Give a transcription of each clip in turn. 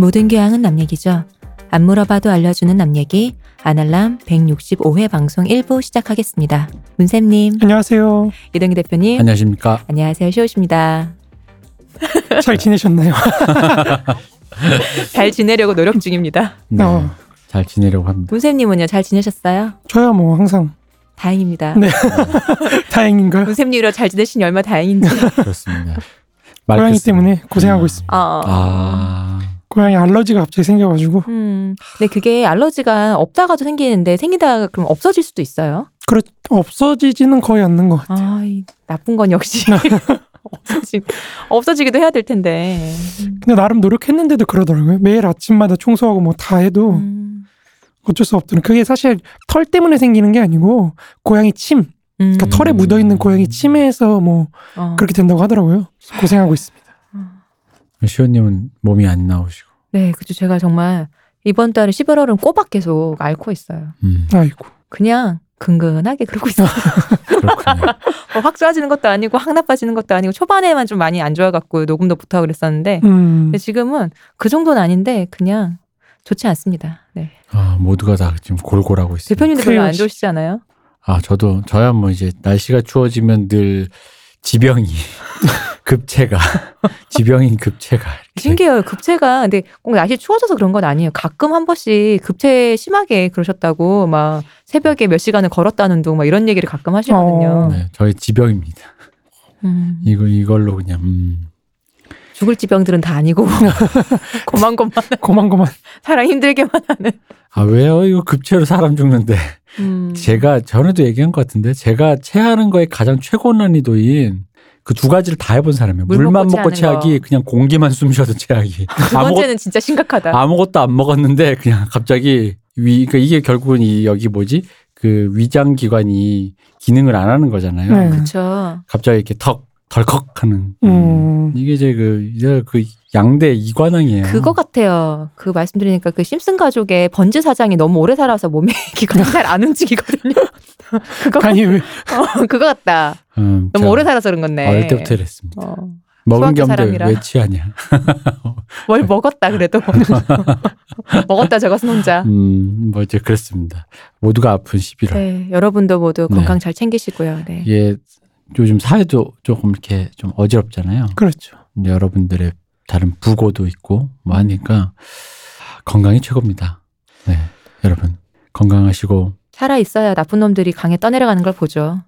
모든 교양은 남 얘기죠. 안 물어봐도 알려주는 남 얘기 아날람 165회 방송 1부 시작하겠습니다. 문쌤님, 안녕하세요. 이동기 대표님, 안녕하십니까. 안녕하세요. 쇼우십니다. 잘 지내셨나요? 잘 지내려고 노력 중입니다. 네, 어. 잘 지내려고 합니다. 문쌤님은요, 잘 지내셨어요? 저야 뭐 항상 다행입니다. 네. 다행인가요? 문쌤님이랑 잘 지내시니 얼마나 다행인지. 그렇습니다. 고양이. 때문에 고생하고 음. 있습니다. 어. 아, 고양이 알러지가 갑자기 생겨가지고 음. 근데 그게 알러지가 없다가도 생기는데 생기다가 그럼 없어질 수도 있어요. 그렇 없어지지는 거의 않는 것 같아요. 아, 이 나쁜 건 역시 없어지, 없어지기도 해야 될 텐데. 근데 나름 노력했는데도 그러더라고요. 매일 아침마다 청소하고 뭐 다 해도 음. 어쩔 수 없더라고요. 그게 사실 털 때문에 생기는 게 아니고 고양이 침, 음. 그러니까 털에 묻어 있는 고양이 침에서 뭐 어. 그렇게 된다고 하더라고요. 고생하고 있습니다. 시호님은 몸이 안 나오시고. 네, 그죠. 제가 정말 이번 달에 11월은 꼬박 계속 앓고 있어요. 음, 아이고. 그냥 근근하게 그러고 있어요. 그렇군요. 뭐확 좋아지는 것도 아니고 확 나빠지는 것도 아니고 초반에만 좀 많이 안 좋아갖고 녹음도 못하고 그랬었는데 음. 근데 지금은 그 정도는 아닌데 그냥 좋지 않습니다. 네. 아, 모두가 다 지금 골골하고 있습니다. 대표님도 별로 안. 좋으시지 않아요? 아, 저도 저야 뭐 이제 날씨가 추워지면 늘 지병이 급체가 지병인 급체가 이렇게 신기해요. 급체가 근데 꼭 날씨 추워져서 그런 건 아니에요. 가끔 한 번씩 급체 심하게 그러셨다고 막 새벽에 몇 시간을 걸었다는 둥 막 이런 얘기를 가끔 하시거든요. 어. 네, 저의 지병입니다. 음, 이거 이걸로 그냥 음. 죽을 지병들은 다 아니고 고만고만 고만고만. 사람 힘들게만 하는. 아 왜요? 이거 급체로 사람 죽는데. 음. 제가 전에도 얘기한 것 같은데 제가 체하는 거에 가장 최고 난이도인 그 두 가지를 다 해본 사람이에요. 물 물만 먹고 체하기, 거. 그냥 공기만 숨 쉬어도 체하기. 두 아무것, 번째는 진짜 심각하다. 아무것도 안 먹었는데 그냥 갑자기 위, 그러니까 이게 결국은 이 여기 뭐지 그 위장 기관이 기능을 안 하는 거잖아요. 네. 그렇죠. 갑자기 이렇게 턱 덜컥하는. 음. 이게 이제 그 이제 그 양대 이관왕이에요. 그거 같아요. 그 말씀드리니까 그 심슨 가족의 번지 사장이 너무 오래 살아서 몸이 기관이 잘 안 움직이거든요. 그거 아니 왜 어, 그거 같다. 음, 너무 저 오래 살아서 그런 건데. 어릴 때부터 이랬습니다. 어, 먹은 소학교 겸데 사람이라. 왜 취하냐. 뭘 먹었다 그래도 먹었다 저것은 혼자. 음, 뭐 이제 그랬습니다. 모두가 아픈 11월. 네, 여러분도 모두 네. 건강 잘 챙기시고요. 네. 이게 요즘 사회도 조금 이렇게 좀 어지럽잖아요. 그렇죠. 여러분들의 다른 부고도 있고 뭐 하니까 건강이 최고입니다. 네, 여러분 건강하시고 살아 있어야 나쁜 놈들이 강에 떠내려가는 걸 보죠.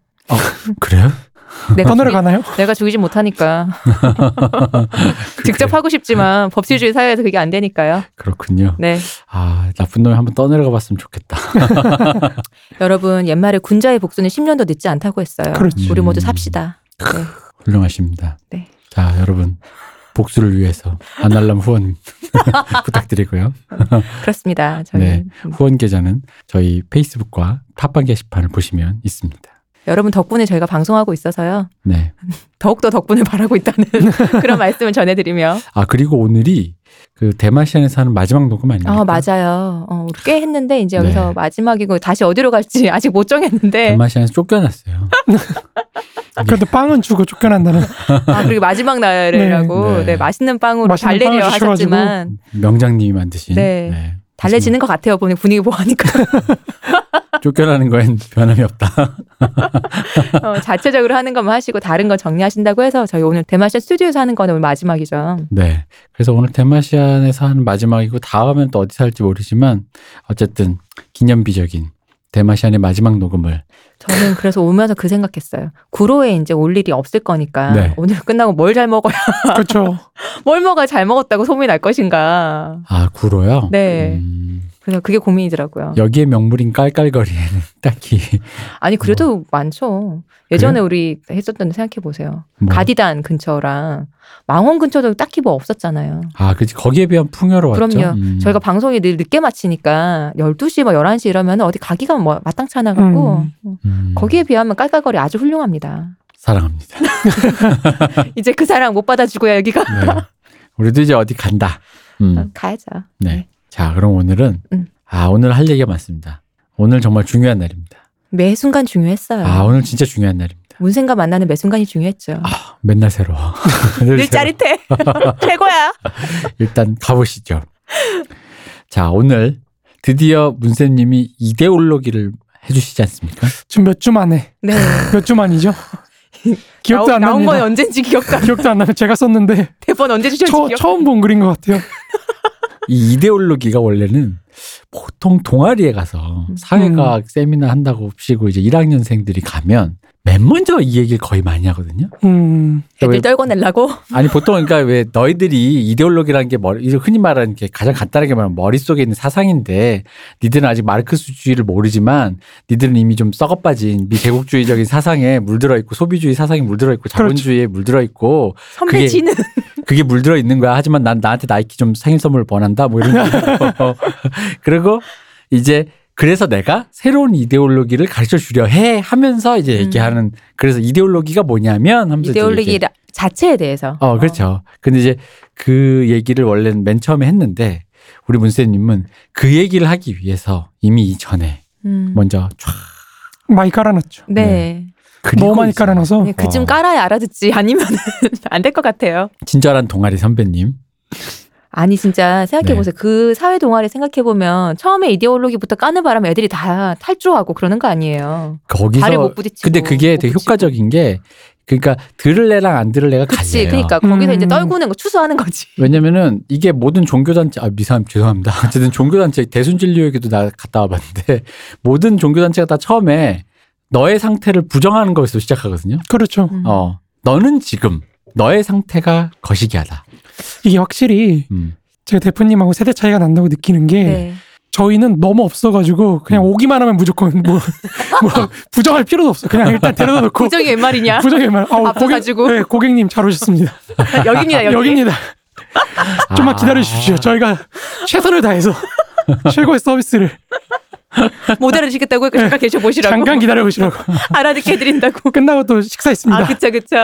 그래요? 내가 떠내려 죽이, 가나요? 내가 죽이지 못하니까 직접 하고 싶지만 법치주의 사회에서 그게 안 되니까요. 그렇군요. 네, 아 나쁜 놈이 한번 떠내려가 봤으면 좋겠다. 여러분 옛말에 군자의 복수는 10년도 늦지 않다고 했어요. 그렇지. 우리 모두 음. 삽시다. 네. 훌륭하십니다. 네. 자 여러분 복수를 위해서 안날람 후원 부탁드리고요. 그렇습니다. 저희 네. 후원 계좌는 저희 페이스북과 팟빵 게시판을 보시면 있습니다. 여러분 덕분에 저희가 방송하고 있어서요. 네. 더욱더 덕분을 바라고 있다는 그런 말씀을 전해드리며. 아 그리고 오늘이 그 대마시안에서 하는 마지막 녹음 아닙니까? 아, 맞아요. 어, 꽤 했는데 이제 네. 여기서 마지막이고 다시 어디로 갈지 아직 못 정했는데. 대마시안에서 쫓겨났어요. 그래도 빵은 주고 쫓겨난다는. 아, 그리고 마지막 날이라고 네. 네. 네. 맛있는 빵으로 맛있는 달래려. 하셨지만 명장님이 만드신 네. 네. 달래지는 것 같아요. 보니 분위기 보니까 쫓겨나는 거엔 변함이 없다. 어, 자체적으로 하는 것만 하시고 다른 거 정리하신다고 해서 저희 오늘 대마시아 스튜디오에서 하는 거는 오늘 마지막이죠. 네. 그래서 오늘 대마시안에서 하는 마지막이고 다음엔 또 어디서 할지 모르지만 어쨌든 기념비적인 대마시안의 마지막 녹음을 저는 그래서 오면서 그 생각했어요. 구로에 이제 올 일이 없을 거니까 네. 오늘 끝나고 뭘 잘 먹어야 그렇죠. 뭘 먹어야 잘 먹었다고 소문이 날 것인가. 아 구로요. 네. 음, 그래서 그게 고민이더라고요. 여기에 명물인 깔깔거리에는 딱히 아니 그래도 많죠. 예전에 우리 했었던 데 생각해 보세요. 뭐, 가디단 근처랑 망원 근처도 딱히 뭐 없었잖아요. 아 그지 거기에 비하면 풍요로웠죠. 그럼요. 음. 저희가 방송이 늘 늦게 마치니까 12시 뭐 11시 이러면 어디 가기가 뭐 마땅치 않아 갖고 음, 거기에 비하면 깔깔거리 아주 훌륭합니다. 사랑합니다. 이제 그 사랑 못 받아주고요 여기가 네. 우리도 이제 어디 간다. 음. 가야죠. 네. 자, 그럼 오늘은 음. 아 오늘 할 얘기가 많습니다. 오늘 정말 중요한 날입니다. 매 순간 중요했어요. 아 오늘 진짜 중요한 날입니다. 문생과 만나는 매 순간이 중요했죠. 아 맨날 새로워. 늘 늘. 짜릿해. 최고야. 일단 가보시죠. 자, 오늘 드디어 문쌤님이 이데올로기를 해주시지 않습니까? 지금 몇 주 만에 네. 몇 주 만이죠? 기억도 나온, 안 나온 건 납니다. 언젠지 기억도 안 기억도 안 나면 제가 썼는데 대본 언제 주셨는지 처, 처음 본 글인 것 같아요. 이 이데올로기가 원래는 보통 동아리에 가서 음. 사회과학 세미나 한다고 치고 이제 1학년생들이 가면 맨 먼저 이 얘기를 거의 많이 하거든요. 음, 애들 떨궈내려고 아니 보통 그러니까 왜 너희들이 이데올로기라는 게 머리 흔히 말하는 게 가장 간단하게 말하면 머릿속에 있는 사상인데 니들은 아직 마르크스주의를 모르지만 니들은 이미 좀 썩어 빠진 미제국주의적인 사상에 물들어 있고 소비주의 사상에 물들어 있고 자본주의에 물들어 있고 선배 그게- 지는 그게 물들어 있는 거야. 하지만 난 나한테 나이키 좀 생일 선물 원한다. 뭐 이런 거. 그리고 이제 그래서 내가 새로운 이데올로기를 가르쳐 주려 해 하면서 이제 얘기하는 그래서 이데올로기가 뭐냐면 하면서 이데올로기 자체에 대해서 어, 그렇죠. 근데 이제 그 얘기를 원래는 맨 처음에 했는데 우리 문쌤님은 그 얘기를 하기 위해서 이미 이전에 음. 먼저 쫙 많이 깔아놨죠. 네. 그리고 너무 많이 이제 깔아놔서 네, 그쯤 어. 깔아야 알아듣지 아니면 안 될 것 같아요. 친절한 동아리 선배님. 아니 진짜 생각해 네. 보세요. 그 사회 동아리 생각해 보면 처음에 이데올로기부터 까는 바람에 애들이 다 탈주하고 그러는 거 아니에요. 발을 거기서 못 부딪히고. 근데 그게 못 되게. 효과적인 게 그러니까 들을래랑 안 들을래가 그치. 갈려요. 그러니까 거기서 이제 음. 떨구는 거 추수하는 거지. 왜냐면은 이게 모든 종교단체, 아, 미사님 죄송합니다. 어쨌든 종교단체, 대순진료에게도 나 갔다 와봤는데 모든 종교단체가 다 처음에 너의 상태를 부정하는 것에서 시작하거든요. 그렇죠. 음. 어, 너는 지금 너의 상태가 거시기하다. 이게 확실히 음. 제가 대표님하고 세대 차이가 난다고 느끼는 게 네. 저희는 너무 없어가지고 그냥 음. 오기만 하면 무조건 뭐, 뭐 부정할 필요도 없어. 그냥 일단 데려다 놓고 부정이 웬 말이냐? 부정의 말. 아우, 앞서가지고. 네, 고객님 잘 오셨습니다. 여기입니다. 여기. 여기입니다. 좀만 아. 기다려 주십시오. 저희가 최선을 다해서 최고의 서비스를 못 알아듣겠다고 네. 잠깐 계셔 보시라고. 잠깐 기다려 보시라고. 알아듣게 해드린다고. 끝나고 또 식사 있습니다. 아 그쵸 그쵸.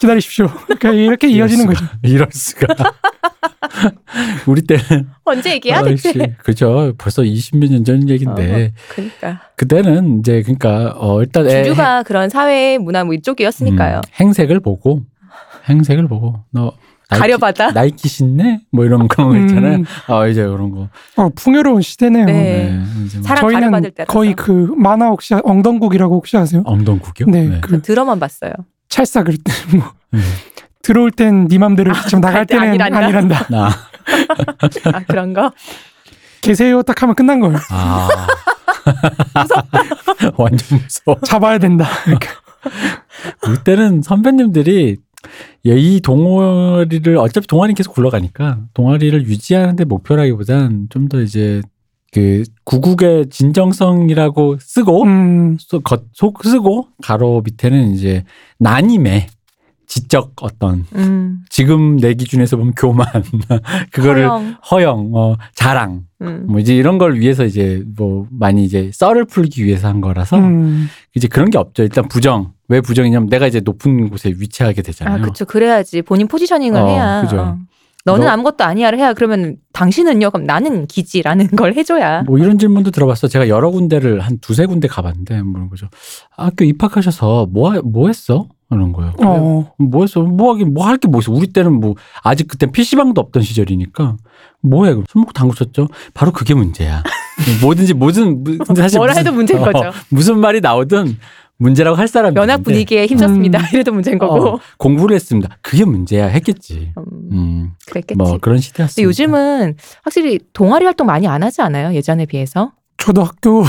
기다리십시오. 그러니까 이렇게 이어지는 거죠. 이럴 수가. 우리 때는 언제 얘기해야 아이씨, 되지? 그죠. 벌써 20몇 년 전 얘기인데 그러니까 그때는 이제 그러니까 어 일단 애- 주류가 그런 사회 문화 뭐 이쪽이었으니까요. 음, 행색을 보고 행색을 보고 너 가려받아. 나이키 신네 뭐 이런 그런 거 있잖아요. 음. 아 이제 그런 거. 어, 풍요로운 시대네요. 네. 이제 뭐 사람 가려받을 저희는 때라서. 거의 그 만화 혹시 아- 엉덩국이라고 혹시 아세요? 엉덩국이요? 네, 그 들어만 봤어요. 찰싹 그럴 때뭐 음. 들어올 땐 네 맘대로 좀 나갈 갈때 때는 아니란다. 아니란다. 나 아 그런 거. 계세요 딱 하면 끝난 거예요. 아. 완전 무서워. 잡아야 된다. 그때는 선배님들이 이 동아리를 어차피 동아리 계속 굴러가니까 동아리를 유지하는데 목표라기보단 좀 더 이제 그 구국의 진정성이라고 쓰고 음, 속 쓰고 가로 밑에는 이제 난임의 지적 어떤 음. 지금 내 기준에서 보면 교만 그거를 허영. 허영 어 자랑 음. 뭐 이제 이런 걸 위해서 이제 뭐 많이 이제 썰을 풀기 위해서 한 거라서 음, 이제 그런 게 없죠 일단 부정 왜 부정이냐면 내가 이제 높은 곳에 위치하게 되잖아요 아 그쵸. 그래야지 본인 포지셔닝을 어, 해야. 그죠. 어. 너는 너- 아무것도 아니야를 해야 그러면 당신은요? 그럼 나는 기지라는 걸 해줘야. 뭐 이런 질문도 들어봤어. 제가 여러 군데를 한 두세 군데 가봤는데 뭐는 거죠. 학교 입학하셔서 뭐, 하- 뭐 했어? 하는 거예요. 어, 뭐 했어? 뭐 하긴 뭐 할 게 뭐 있어? 우리 때는 뭐 아직 그때 PC방도 없던 시절이니까 뭐해? 술 먹고 당구 쳤죠. 바로 그게 문제야. 뭐든지 뭐든 무- 근데 사실 뭐라 무슨- 해도 문제인 어, 거죠. 무슨 말이 나오든 문제라고 할 사람이 연합 있는데, 분위기에 힘썼습니다. 음. 이래도 문제인 거고. 어, 공부를 했습니다. 그게 문제야 했겠지. 음, 음, 그랬겠지. 뭐 그런 시대였습니다. 근데 요즘은 확실히 동아리 활동 많이 안 하지 않아요? 예전에 비해서? 저도 학교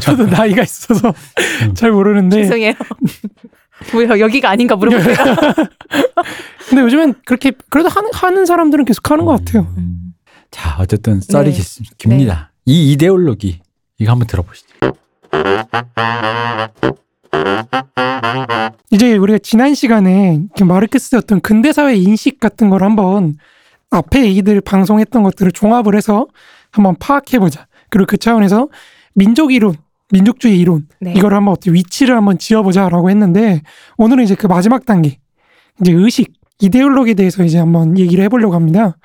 저도 나이가 있어서 음. 잘 모르는데 죄송해요. 뭐 여기가 아닌가 물어볼게요. 근데 요즘엔 그렇게 그래도 하는, 하는 사람들은 계속 하는 것 같아요. 음. 자, 어쨌든 썰이 네. 깁- 깁니다. 이 이데올로기 이거 한번 들어보시죠. 이제 우리가 지난 시간에 그 마르크스의 어떤 근대 사회 인식 같은 걸 한번 앞에 얘기들 방송했던 것들을 종합을 해서 한번 파악해 보자. 그리고 그 차원에서 민족 이론, 민족주의 이론 네. 이걸 한번 어떻게 위치를 한번 지어보자라고 했는데 오늘은 이제 그 마지막 단계 이제 의식 이데올로기에 대해서 이제 한번 얘기를 해보려고 합니다.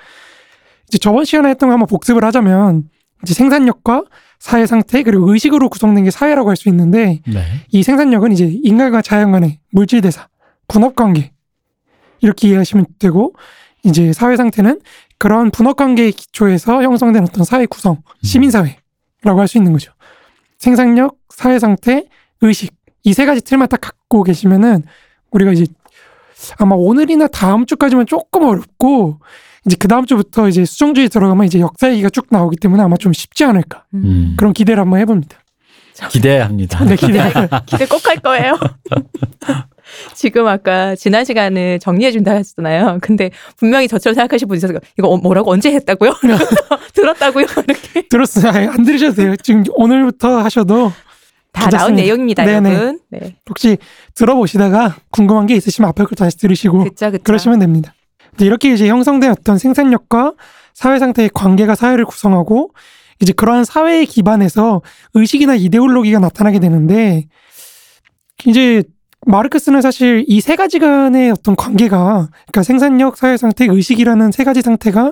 이제 저번 시간에 했던 거 한번 복습을 하자면 이제 생산력과 사회 상태 그리고 의식으로 구성된 게 사회라고 할 수 있는데 네. 이 생산력은 이제 인간과 자연 간의 물질 대사, 분업 관계 이렇게 이해하시면 되고 이제 사회 상태는 그런 분업 관계의 기초에서 형성된 어떤 사회 구성, 시민 사회라고 할 수 있는 거죠. 생산력, 사회 상태, 의식 이 세 가지 틀만 딱 갖고 계시면은 우리가 이제 아마 오늘이나 다음 주까지만 조금 어렵고 이제 그 다음 주부터 이제 수정주의 들어가면 이제 역사 얘기가 쭉 나오기 때문에 아마 좀 쉽지 않을까 음. 그런 기대를 한번 해봅니다. 기대합니다. 네, 기대. 기대 꼭 할 거예요. 지금 아까 지난 시간을 정리해 준다 했잖아요. 근데 분명히 저처럼 생각하실 분 있어서 이거 어- 뭐라고 언제 했다고요? 들었다고요? 이렇게 들었어요. 안 들으셔도 돼요. 지금 오늘부터 하셔도 다 나온 괜찮습니다. 내용입니다, 네네. 여러분. 네. 혹시 들어보시다가 궁금한 게 있으시면 앞에 걸 다시 들으시고 그쵸, 그쵸. 그러시면 됩니다. 이렇게 이제 형성된 어떤 생산력과 사회 상태의 관계가 사회를 구성하고 이제 그러한 사회에 기반해서 의식이나 이데올로기가 나타나게 되는데 이제 마르크스는 사실 이 세 가지 간의 어떤 관계가 그러니까 생산력, 사회 상태, 의식이라는 세 가지 상태가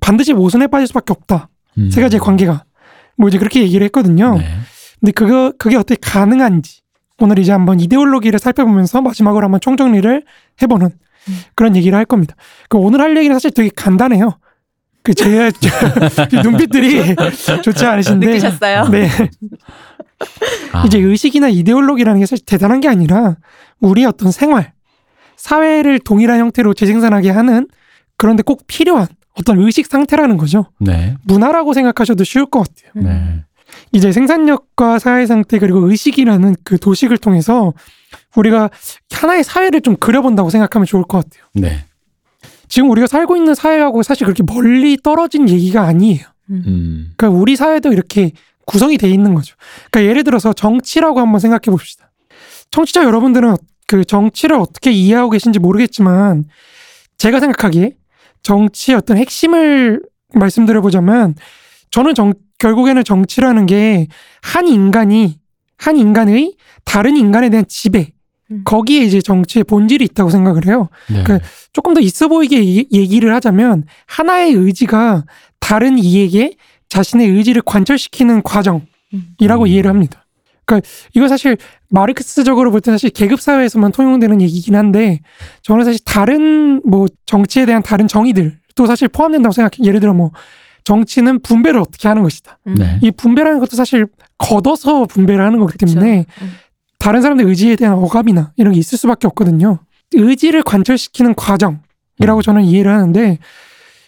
반드시 모순에 빠질 수밖에 없다. 음. 세 가지의 관계가 뭐 이제 그렇게 얘기를 했거든요. 네. 근데 그거 그게 어떻게 가능한지 오늘 이제 한번 이데올로기를 살펴보면서 마지막으로 한번 총정리를 해보는 음. 그런 얘기를 할 겁니다. 그 오늘 할 얘기는 사실 되게 간단해요. 그 제 눈빛들이 좋지 않으신데 느끼셨어요? 네 아. 이제 의식이나 이데올로기라는 게 사실 대단한 게 아니라 우리의 어떤 생활 사회를 동일한 형태로 재생산하게 하는 그런데 꼭 필요한 어떤 의식 상태라는 거죠. 네. 문화라고 생각하셔도 쉬울 것 같아요. 음. 네. 이제 생산력과 사회 상태 그리고 의식이라는 그 도식을 통해서 우리가 하나의 사회를 좀 그려본다고 생각하면 좋을 것 같아요. 네. 지금 우리가 살고 있는 사회하고 사실 그렇게 멀리 떨어진 얘기가 아니에요. 음. 그러니까 우리 사회도 이렇게 구성이 돼 있는 거죠. 그러니까 예를 들어서 정치라고 한번 생각해 봅시다. 청취자 여러분들은 그 정치를 어떻게 이해하고 계신지 모르겠지만 제가 생각하기에 정치의 어떤 핵심을 말씀드려보자면 저는 정, 결국에는 정치라는 게 한 인간이 한 인간의 다른 인간에 대한 지배 음. 거기에 이제 정치의 본질이 있다고 생각을 해요. 네. 그- 조금 더 있어 보이게 얘기- 얘기를 하자면 하나의 의지가 다른 이에게 자신의 의지를 관철시키는 과정이라고 음. 이해를 합니다. 그러니까 이거 사실 마르크스적으로 볼 때 사실 계급 사회에서만 통용되는 얘기긴 한데 저는 사실 다른 뭐 정치에 대한 다른 정의들도 사실 포함된다고 생각해요. 예를 들어 뭐 정치는 분배를 어떻게 하는 것이다. 음. 네. 이 분배라는 것도 사실 걷어서 분배를 하는 거기 그쵸. 때문에 음. 다른 사람들 의지에 대한 억압이나 이런 게 있을 수밖에 없거든요. 의지를 관철시키는 과정이라고 음. 저는 이해를 하는데,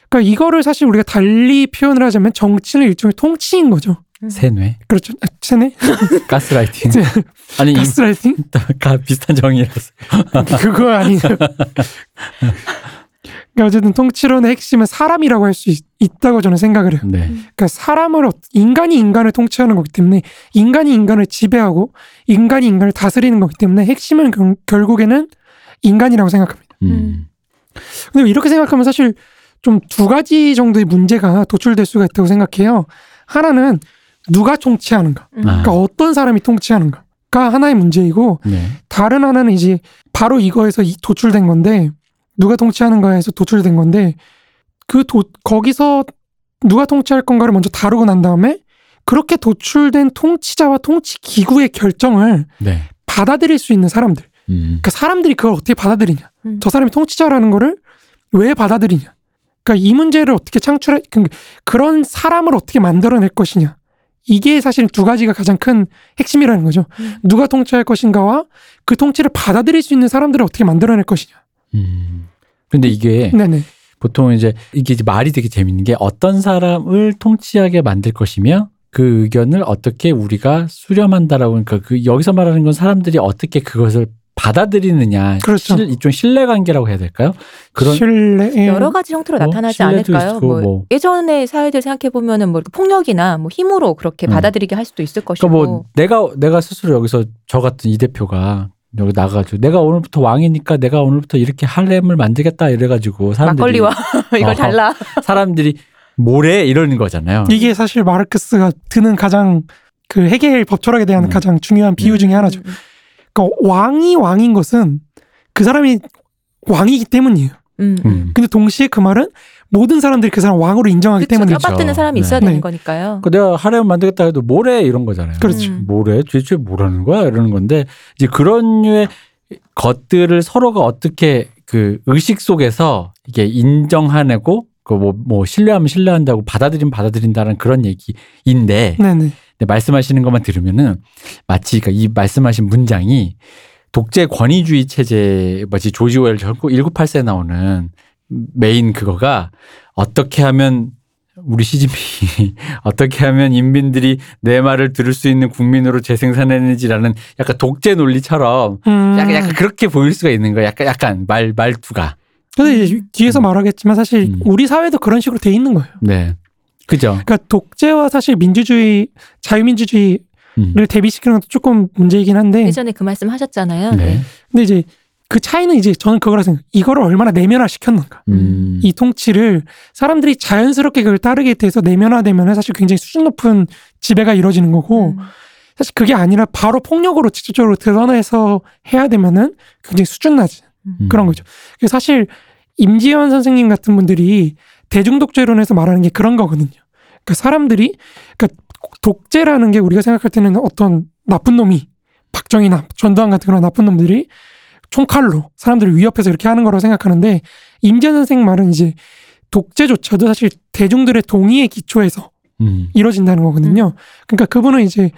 그러니까 이거를 사실 우리가 달리 표현을 하자면 정치는 일종의 통치인 거죠. 세뇌. 그렇죠. 아, 세네? 가스라이팅. 네. 아니 이- 가스라이팅? 가 비슷한 정의라서. 그거 아니에요. 그러니까 어쨌든 통치론의 핵심은 사람이라고 할 수 있다고 저는 생각을 해요. 네. 그러니까 사람을 어- 인간이 인간을 통치하는 거기 때문에 인간이 인간을 지배하고 인간이 인간을 다스리는 거기 때문에 핵심은 결- 결국에는 인간이라고 생각합니다. 음. 근데 이렇게 생각하면 사실 좀 두 가지 정도의 문제가 도출될 수가 있다고 생각해요. 하나는 누가 통치하는가, 음. 아. 그러니까 어떤 사람이 통치하는가가 하나의 문제이고 네. 다른 하나는 이제 바로 이거에서 이- 도출된 건데 누가 통치하는가에서 도출된 건데 그 도, 거기서 누가 통치할 건가를 먼저 다루고 난 다음에 그렇게 도출된 통치자와 통치 기구의 결정을 네. 받아들일 수 있는 사람들. 음. 그러니까 사람들이 그걸 어떻게 받아들이냐. 음. 저 사람이 통치자라는 거를 왜 받아들이냐. 그러니까 이 문제를 어떻게 창출해 그- 그런 사람을 어떻게 만들어낼 것이냐. 이게 사실 두 가지가 가장 큰 핵심이라는 거죠. 음. 누가 통치할 것인가와 그 통치를 받아들일 수 있는 사람들을 어떻게 만들어낼 것이냐. 음. 근데 이게 네네. 보통 이제 이게 이제 말이 되게 재밌는 게 어떤 사람을 통치하게 만들 것이며 그 의견을 어떻게 우리가 수렴한다라고 그러니까 그 여기서 말하는 건 사람들이 어떻게 그것을 받아들이느냐 그렇죠. 실- 일종 신뢰 관계라고 해야 될까요? 그런 신뢰. 여러 가지 형태로 뭐 나타나지 않을까요? 있고 뭐, 뭐. 예전의 사회들 생각해 보면은 뭐 폭력이나 뭐 힘으로 그렇게 음. 받아들이게 할 수도 있을 것이고. 그러니까 뭐 내가 내가 스스로 여기서 저 같은 이 대표가 여기 나가가지고 내가 오늘부터 왕이니까 내가 오늘부터 이렇게 할렘을 만들겠다 이래가지고 사람들이 막걸리와 이걸 어. 달라. 사람들이 뭐래 이러는 거잖아요. 이게 사실 마르크스가 드는 가장 그 해겔 법철학에 대한 음. 가장 중요한 비유 중에 하나죠. 음, 음, 그러니까 왕이 왕인 것은 그 사람이 왕이기 때문이에요. 음, 음. 음. 근데 동시에 그 말은 모든 사람들이 그 사람 왕으로 인정하기 그쵸, 때문이죠. 뼈받드는 사람이 네. 있어야 네. 되는 거니까요. 그 내가 할렘 만들겠다 해도 뭐래 이런 거잖아요. 그렇죠. 음. 뭐래 도대체 뭐라는 거야 이러는 건데 이제 그런 류의 것들을 서로가 어떻게 그 의식 속에서 이게 인정하고 그뭐 뭐 신뢰하면 신뢰한다고 받아들이면 받아들인다는 그런 얘기인데 네네. 근데 말씀하시는 것만 들으면은 마치 그러니까 이 말씀하신 문장이 독재 권위주의 체제 뭐지 조지 오웰 1984에 나오는 메인 그거가 어떻게 하면 우리 시진핑이 어떻게 하면 인민들이 내 말을 들을 수 있는 국민으로 재생산해내지라는 약간 독재 논리처럼 음. 약간, 약간 그렇게 보일 수가 있는 거야. 약간 약간 말 말투가. 근데 이제 뒤에서 음. 말하겠지만 사실 음. 우리 사회도 그런 식으로 돼 있는 거예요. 네. 그죠. 그러니까 독재와 사실 민주주의, 자유민주주의를 음. 대비시키는 것도 조금 문제이긴 한데 예전에 그 말씀 하셨잖아요. 네. 근데 이제 그 차이는 이제 저는 그거라 생각. 이거를 얼마나 내면화 시켰는가. 음. 이 통치를 사람들이 자연스럽게 그걸 따르게 돼서 내면화되면 사실 굉장히 수준 높은 지배가 이루어지는 거고 음. 사실 그게 아니라 바로 폭력으로 직접적으로 드러내서 해야 되면은 굉장히 수준 낮은 음. 그런 거죠. 그래서 사실 임지연 선생님 같은 분들이 대중독재론에서 말하는 게 그런 거거든요. 그러니까 사람들이 그러니까 독재라는 게 우리가 생각할 때는 어떤 나쁜 놈이 박정희나 전두환 같은 그런 나쁜 놈들이 총칼로 사람들을 위협해서 이렇게 하는 거라고 생각하는데 임지연 선생님 말은 이제 독재조차도 사실 대중들의 동의에 기초해서 음. 이루어진다는 거거든요. 그러니까 그분은 이제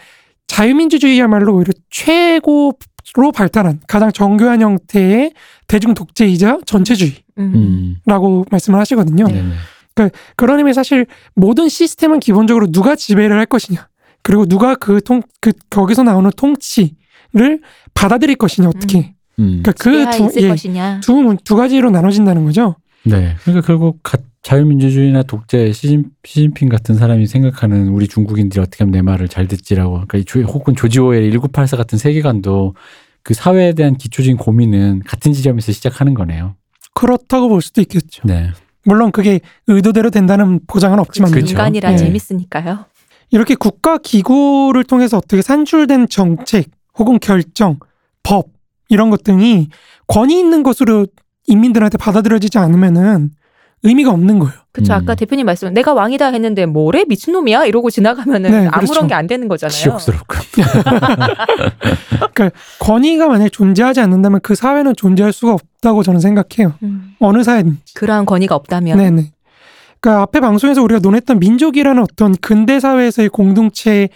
자유민주주의야말로 오히려 최고로 발달한 가장 정교한 형태의 대중 독재이자 전체주의라고 음. 음. 말씀을 하시거든요. 네. 그런 의미에 사실 모든 시스템은 기본적으로 누가 지배를 할 것이냐, 그리고 누가 그 통, 그, 거기서 나오는 통치를 받아들일 것이냐, 어떻게. 음. 그러니까 지혜가 그 있을 두, 예, 것이냐. 두, 문- 두 가지로 나눠진다는 거죠. 네. 그러니까 결국 가- 자유민주주의나 독재 시진, 시진핑 같은 사람이 생각하는 우리 중국인들이 어떻게 하면 내 말을 잘 듣지라고. 그러니까 이 조, 혹은 조지 오웰의 1984 같은 세계관도 그 사회에 대한 기초적인 고민은 같은 지점에서 시작하는 거네요. 그렇다고 볼 수도 있겠죠. 네. 물론 그게 의도대로 된다는 보장은 없지만 그렇죠. 인간이라 예. 재밌으니까요. 이렇게 국가 기구를 통해서 어떻게 산출된 정책 혹은 결정, 법 이런 것 등이 권위 있는 것으로 인민들한테 받아들여지지 않으면은 의미가 없는 거예요. 그쵸. 음. 아까 대표님 말씀, 내가 왕이다 했는데 뭐래? 미친놈이야? 이러고 지나가면은 네, 아무런 그렇죠. 게안 되는 거잖아요. 치욕스럽고. 권위가 만약에 존재하지 않는다면 그 사회는 존재할 수가 없다고 저는 생각해요. 음. 어느 사회든지. 그러한 권위가 없다면. 네네. 그러니까 앞에 방송에서 우리가 논했던 민족이라는 어떤 근대 사회에서의 공동체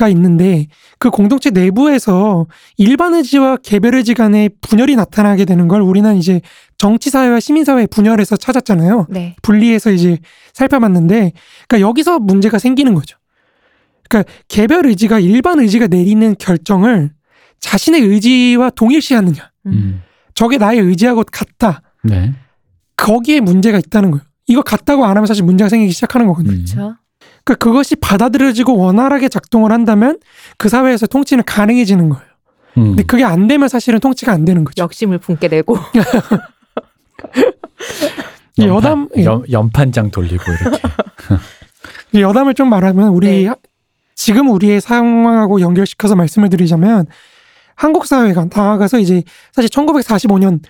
가 있는데 그 공동체 내부에서 일반 의지와 개별 의지 간의 분열이 나타나게 되는 걸 우리는 이제 정치 사회와 시민 사회의 분열에서 찾았잖아요. 네. 분리해서 이제 살펴봤는데 그러니까 여기서 문제가 생기는 거죠. 그러니까 개별 의지가 일반 의지가 내리는 결정을 자신의 의지와 동일시하느냐. 음. 음. 저게 나의 의지하고 같다. 네. 거기에 문제가 있다는 거예요. 이거 같다고 안 하면 사실 문제가 생기기 시작하는 거거든요. 음. 그렇죠. 그러니까 그것이 받아들여지고 원활하게 작동을 한다면 그 사회에서 통치는 가능해지는 거예요. 음. 근데 그게 안 되면 사실은 통치가 안 되는 거죠. 역심을 품게 되고. 여담, 예. 연, 연판장 돌리고 이렇게. 이 여담을 좀 말하면 우리 네. 지금 우리의 상황하고 연결시켜서 말씀을 드리자면 한국 사회가 나아가서 이제 사실 1945년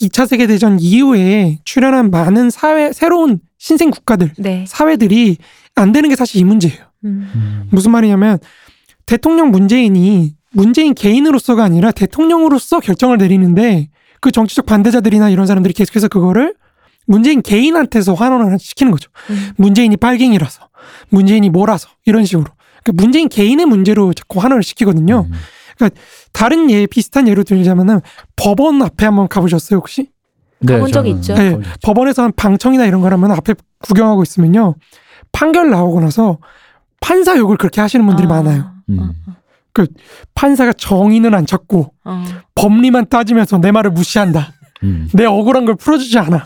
2차 세계 대전 이후에 출현한 많은 사회 새로운 신생 국가들 네. 사회들이 안 되는 게 사실 이 문제예요. 음. 음. 무슨 말이냐면 대통령 문재인이 문재인 개인으로서가 아니라 대통령으로서 결정을 내리는데 그 정치적 반대자들이나 이런 사람들이 계속해서 그거를 문재인 개인한테서 환원을 시키는 거죠. 음. 문재인이 빨갱이라서, 문재인이 뭐라서 이런 식으로. 그러니까 문재인 개인의 문제로 자꾸 환원을 시키거든요. 음. 다른 예 비슷한 예로 들자면은 법원 앞에 한번 가보셨어요 혹시? 가본 있죠. 네. 가본 적 있죠. 법원에서 한 방청이나 이런 거라면 앞에 구경하고 있으면요 판결 나오고 나서 판사 욕을 그렇게 하시는 분들이 아. 많아요. 음. 판사가 정의는 안 찾고 어. 법리만 따지면서 내 말을 무시한다. 음. 내 억울한 걸 풀어주지 않아.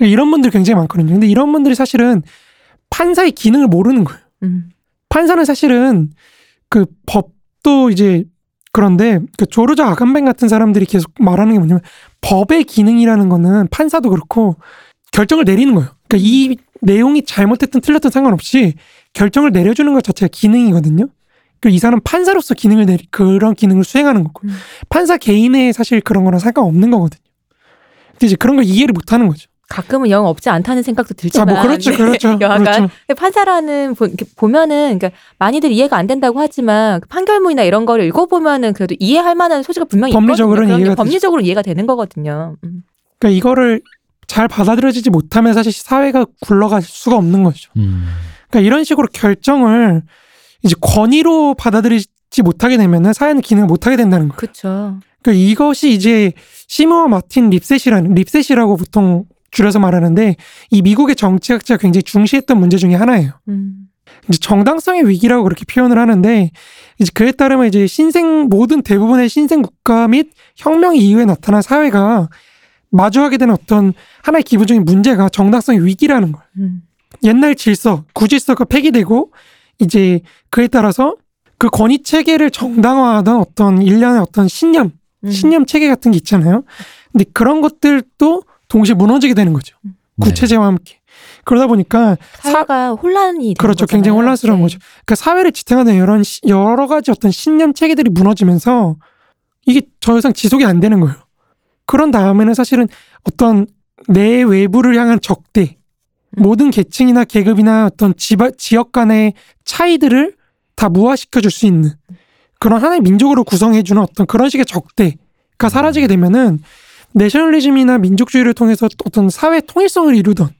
이런 분들이 굉장히 많거든요. 근데 이런 분들이 사실은 판사의 기능을 모르는 거예요. 음. 판사는 사실은 그 법도 이제 그런데 그 조르저 아간벤 같은 사람들이 계속 말하는 게 뭐냐면 법의 기능이라는 거는 판사도 그렇고 결정을 내리는 거예요. 그러니까 이 내용이 잘못됐든 틀렸든 상관없이 결정을 내려주는 것 자체가 기능이거든요. 그이 사람 판사로서 기능을 내리 그런 기능을 수행하는 거고 음. 판사 개인의 사실 그런 거랑 상관없는 거거든요. 근데 이제 그런 걸 이해를 못 하는 거죠. 가끔은 영 없지 않다는 생각도 아, 들지만. 뭐 그렇죠, 네. 그렇죠, 여하간 그렇죠. 판사라는 보, 보면은 그러니까 많이들 이해가 안 된다고 하지만 그 판결문이나 이런 거를 읽어보면은 그래도 이해할 만한 소지가 분명히 법리적으로는 게 이해가. 법리적으로 이해가 되는 거거든요. 음. 그러니까 이거를 잘 받아들여지지 못하면 사실 사회가 굴러갈 수가 없는 거죠. 음. 그러니까 이런 식으로 결정을 이제 권위로 받아들이지 못하게 되면은 사회는 기능을 못하게 된다는 거예요. 그렇죠. 그러니까 이것이 이제 시모어 마틴 립셋이라는 립셋이라고 보통 줄여서 말하는데 이 미국의 정치학자가 굉장히 중시했던 문제 중에 하나예요. 음. 이제 정당성의 위기라고 그렇게 표현을 하는데 이제 그에 따르면 이제 신생 모든 대부분의 신생 국가 및 혁명 이후에 나타난 사회가 마주하게 되는 어떤 하나의 기본적인 문제가 정당성의 위기라는 거예요. 음. 옛날 질서, 구질서가 폐기되고 이제 그에 따라서 그 권위 체계를 정당화하던 어떤 일련의 어떤 신념, 음. 신념 체계 같은 게 있잖아요. 근데 그런 것들도 동시에 무너지게 되는 거죠. 네. 구체제와 함께. 그러다 보니까 사, 사회가 혼란이 되는 그렇죠. 거잖아요. 굉장히 혼란스러운 네. 거죠. 그러니까 사회를 지탱하는 시- 여러 가지 어떤 신념 체계들이 무너지면서 이게 더 이상 지속이 안 되는 거예요. 그런 다음에는 사실은 어떤 내 외부를 향한 적대, 음. 모든 계층이나 계급이나 어떤 지바, 지역 간의 차이들을 다 무화시켜 줄 수 있는 그런 하나의 민족으로 구성해 주는 어떤 그런 식의 적대가 사라지게 되면은 내셔널리즘이나 민족주의를 통해서 어떤 사회 통일성을 이루던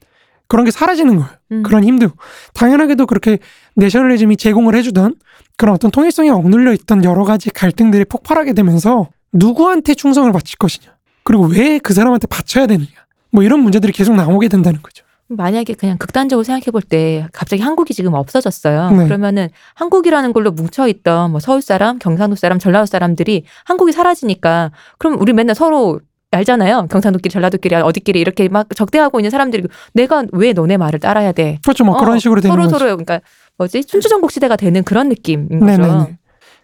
그런 게 사라지는 거예요. 음. 그런 힘도 당연하게도 그렇게 내셔널리즘이 제공을 해주던 그런 어떤 통일성이 억눌려 있던 여러 가지 갈등들이 폭발하게 되면서 누구한테 충성을 바칠 것이냐 그리고 왜 그 사람한테 바쳐야 되느냐 뭐 이런 문제들이 계속 나오게 된다는 거죠. 만약에 그냥 극단적으로 생각해 볼 때 갑자기 한국이 지금 없어졌어요. 네. 그러면은 한국이라는 걸로 뭉쳐 있던 뭐 서울 사람, 경상도 사람, 전라도 사람들이 한국이 사라지니까 그럼 우리 맨날 서로 알잖아요. 경상도끼리 전라도끼리 어디끼리 이렇게 막 적대하고 있는 사람들이 내가 왜 너네 말을 따라야 돼? 그렇죠. 뭐 어, 그런 식으로 되는 서로 거죠. 서로 그러니까 뭐지 춘추전국 시대가 되는 그런 느낌인 거죠. 네네네.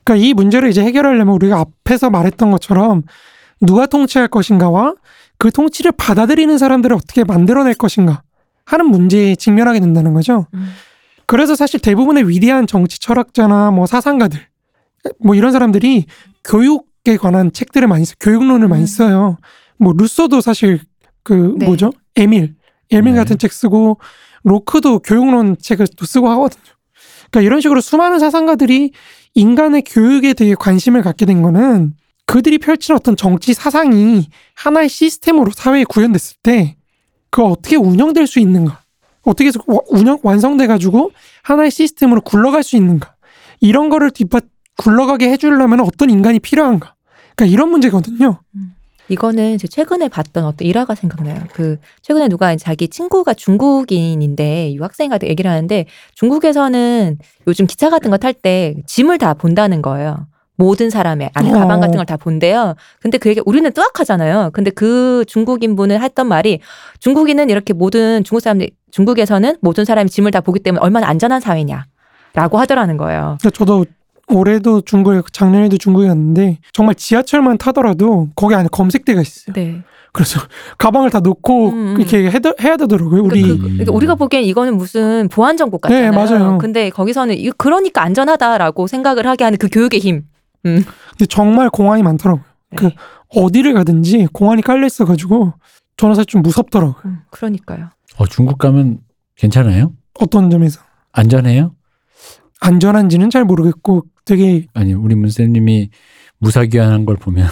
그러니까 이 문제를 이제 해결하려면 우리가 앞에서 말했던 것처럼 누가 통치할 것인가와 그 통치를 받아들이는 사람들을 어떻게 만들어낼 것인가 하는 문제에 직면하게 된다는 거죠. 음. 그래서 사실 대부분의 위대한 정치 철학자나 뭐 사상가들 뭐 이런 사람들이 교육에 관한 책들을 많이 써, 교육론을 많이 음. 써요. 뭐 루소도 사실 그 네. 뭐죠? 에밀, 에밀 네. 같은 책 쓰고 로크도 교육론 책을 또 쓰고 하거든요. 그러니까 이런 식으로 수많은 사상가들이 인간의 교육에 되게 관심을 갖게 된 거는 그들이 펼치는 어떤 정치 사상이 하나의 시스템으로 사회에 구현됐을 때 그가 어떻게 운영될 수 있는가? 어떻게 해서 와- 운영 완성돼 가지고 하나의 시스템으로 굴러갈 수 있는가? 이런 거를 뒷받 굴러가게 해주려면 어떤 인간이 필요한가? 그러니까 이런 문제거든요. 이거는 제 최근에 봤던 어떤 일화가 생각나요. 그 최근에 누가 자기 친구가 중국인인데 유학생이 얘기를 하는데 중국에서는 요즘 기차 같은 거 탈 때 짐을 다 본다는 거예요. 모든 사람의 안에 어. 가방 같은 걸 다 본대요. 근데 그게 우리는 뜨악하잖아요. 근데 그 중국인 분은 했던 말이 중국인은 이렇게 모든 중국 사람들 중국에서는 모든 사람이 짐을 다 보기 때문에 얼마나 안전한 사회냐라고 하더라는 거예요. 그러니까 저도 올해도 중국에 작년에도 중국에 갔는데 정말 지하철만 타더라도 거기 안에 검색대가 있어요. 네. 그래서 가방을 다 놓고 음, 음. 이렇게 해야, 해야 되더라고요. 우리 그, 그, 그러니까 우리가 보기엔 이거는 무슨 보안 정국 같잖아요. 네, 맞아요. 근데 거기서는 이 그러니까 안전하다라고 생각을 하게 하는 그 교육의 힘. 근데 정말 공안이 많더라고요. 그 네. 어디를 가든지 공안이 깔려 있어가지고 저는 사실 좀 무섭더라고요. 음, 그러니까요. 어, 중국 가면 괜찮아요? 어떤 점에서 안전해요? 안전한지는 잘 모르겠고 되게 아니 우리 문쌤님이 무사귀환한 걸 보면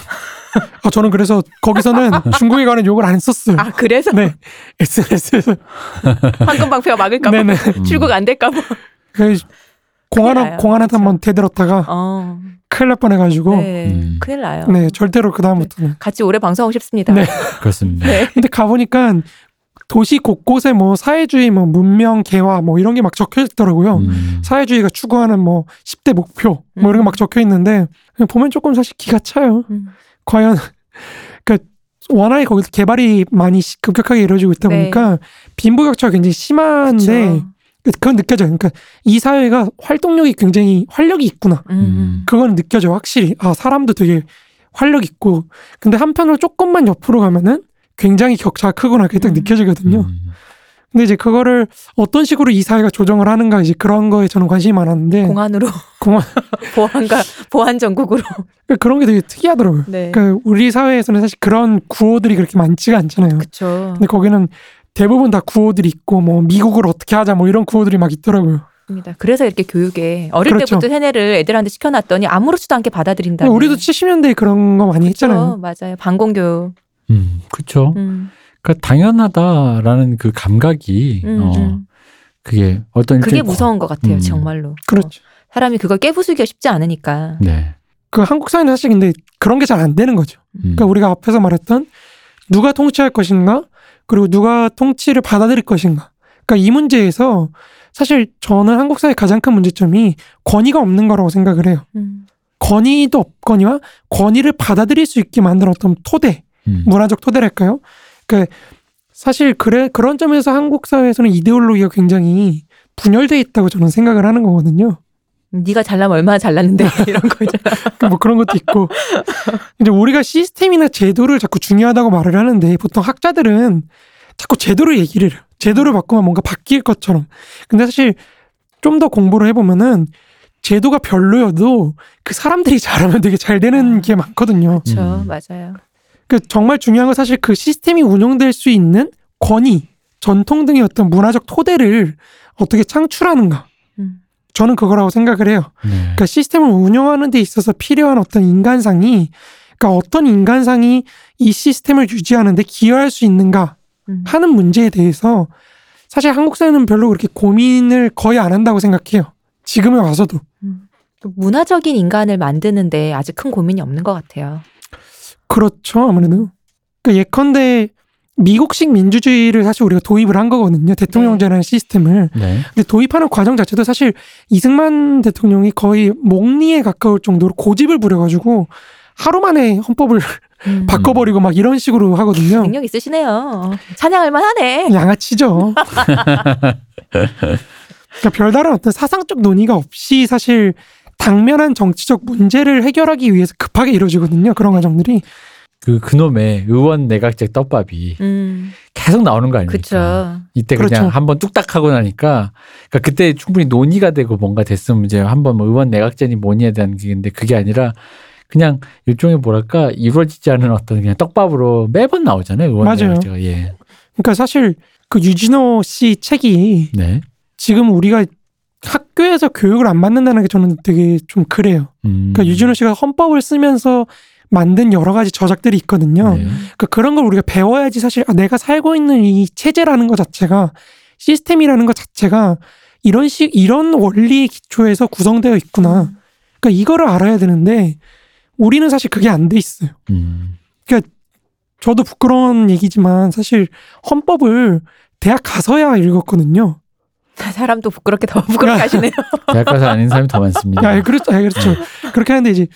아 저는 그래서 거기서는 중국에 가는 욕을 안 썼어요. 아 그래서 네 SNS에서 황금 방패가 막을까봐 네네 음. 출국 안 될까 봐. 그 공안 나요. 공안한테 그쵸. 한번 대들었다가 어, 큰일 날 뻔해가지고 네, 네, 음. 큰일 나요. 절대로 그 다음부터는 같이 오래 방송하고 싶습니다. 네. 그렇습니다. 네. 근데 가보니까 도시 곳곳에 뭐 사회주의 뭐 문명 개화 뭐 이런 게 막 적혀 있더라고요. 음. 사회주의가 추구하는 뭐 10대 목표 뭐 이런 게 막 적혀 있는데 그냥 보면 조금 사실 기가 차요. 음. 과연 그러니까 워낙에 거기서 개발이 많이 시- 급격하게 이루어지고 있다 네. 보니까 빈부격차가 굉장히 심한데 그쵸. 그건 느껴져요. 그러니까 이 사회가 활동력이 굉장히 활력이 있구나. 음. 그건 느껴져 확실히. 아 사람도 되게 활력 있고. 근데 한편으로 조금만 옆으로 가면은 굉장히 격차가 크구나. 그게 딱 음. 느껴지거든요. 음. 근데 이제 그거를 어떤 식으로 이 사회가 조정을 하는가 이제 그런 거에 저는 관심이 많았는데 공안으로 공안 보안과 보안 전국으로. 그런 게 되게 특이하더라고요. 네. 그러니까 우리 사회에서는 사실 그런 구호들이 그렇게 많지가 않잖아요. 그렇죠. 근데 거기는 대부분 다 구호들이 있고 뭐 미국을 어떻게 하자 뭐 이런 구호들이 막 있더라고요. 입니다. 그래서 이렇게 교육에 어릴 그렇죠. 때부터 세뇌를 애들한테 시켜놨더니 아무렇지도 않게 받아들인다. 우리도 70년대에 그런 거 많이 했잖아요. 맞아요. 반공교육. 음, 그렇죠. 음, 그러니까 당연하다라는 그 감각이 음, 어 음. 그게 어떤 그게 일종의 무서운 것 같아요, 음. 정말로. 어, 그렇죠. 사람이 그걸 깨부수기가 쉽지 않으니까. 네. 그 한국 사회는 사실 근데 그런 게 잘 안 되는 거죠. 음. 그러니까 우리가 앞에서 말했던 누가 통치할 것인가 그리고 누가 통치를 받아들일 것인가. 그러니까 이 문제에서 사실 저는 한국 사회 가장 큰 문제점이 권위가 없는 거라고 생각을 해요. 음, 권위도 없거니와 권위를 받아들일 수 있게 만든 어떤 토대, 음. 문화적 토대랄까요? 그 사실 그래 그런 점에서 한국 사회에서는 이데올로기가 굉장히 분열돼 있다고 저는 생각을 하는 거거든요. 네가 잘나면 얼마나 잘났는데 이런 거 있잖아. 그러니까 뭐 그런 것도 있고 이제 우리가 시스템이나 제도를 자꾸 중요하다고 말을 하는데 보통 학자들은 자꾸 제도를 얘기를 해요. 제도를 바꾸면 뭔가 바뀔 것처럼. 근데 사실 좀 더 공부를 해보면은 제도가 별로여도 그 사람들이 잘하면 되게 잘 되는 게 많거든요. 그렇죠, 음. 맞아요. 그 정말 중요한 건 사실 그 시스템이 운영될 수 있는 권위, 전통 등의 어떤 문화적 토대를 어떻게 창출하는가. 음, 저는 그거라고 생각을 해요. 네. 그러니까 시스템을 운영하는 데 있어서 필요한 어떤 인간상이 그러니까 어떤 인간상이 이 시스템을 유지하는데 기여할 수 있는가 음. 하는 문제에 대해서 사실 한국 사회는 별로 그렇게 고민을 거의 안 한다고 생각해요. 지금에 와서도. 음. 또 문화적인 인간을 만드는데 아직 큰 고민이 없는 것 같아요. 그렇죠. 아무래도. 그러니까 예컨대 미국식 민주주의를 사실 우리가 도입을 한 거거든요. 대통령제라는 시스템을. 네. 근데 도입하는 과정 자체도 사실 이승만 대통령이 거의 목리에 가까울 정도로 고집을 부려가지고 하루 만에 헌법을 음. 바꿔버리고 막 이런 식으로 하거든요. 능력 있으시네요. 찬양할 만하네. 양아치죠. 그러니까 별다른 어떤 사상적 논의가 없이 사실 당면한 정치적 문제를 해결하기 위해서 급하게 이루어지거든요. 그런 과정들이. 그 그놈의 의원 내각제 떡밥이 음, 계속 나오는 거 아닙니까? 그렇죠. 이때 그렇죠. 그냥 한번 뚝딱 하고 나니까 그러니까 그때 충분히 논의가 되고 뭔가 됐으면 이제 한번 뭐 의원 내각제니 뭐니에 대한 게인데 그게 아니라 그냥 일종의 뭐랄까 이루어지지 않은 어떤 그냥 떡밥으로 매번 나오잖아요. 의원 맞아요. 내각제가 예. 그러니까 사실 그 유진호 씨 책이 네. 지금 우리가 학교에서 교육을 안 받는다는 게 저는 되게 좀 그래요. 음. 그러니까 유진호 씨가 헌법을 쓰면서 만든 여러 가지 저작들이 있거든요. 네. 그러니까 그런 걸 우리가 배워야지 사실 아, 내가 살고 있는 이 체제라는 것 자체가 시스템이라는 것 자체가 이런 식 이런 원리의 기초에서 구성되어 있구나. 그러니까 이거를 알아야 되는데 우리는 사실 그게 안 돼 있어요. 음. 저도 부끄러운 얘기지만 사실 헌법을 대학 가서야 읽었거든요. 사람도 부끄럽게 더 부끄럽게 하시네요. 대학 가서 아닌 사람이 더 많습니다. 야, 그렇죠, 아, 그렇죠. 그렇게 하는데 이제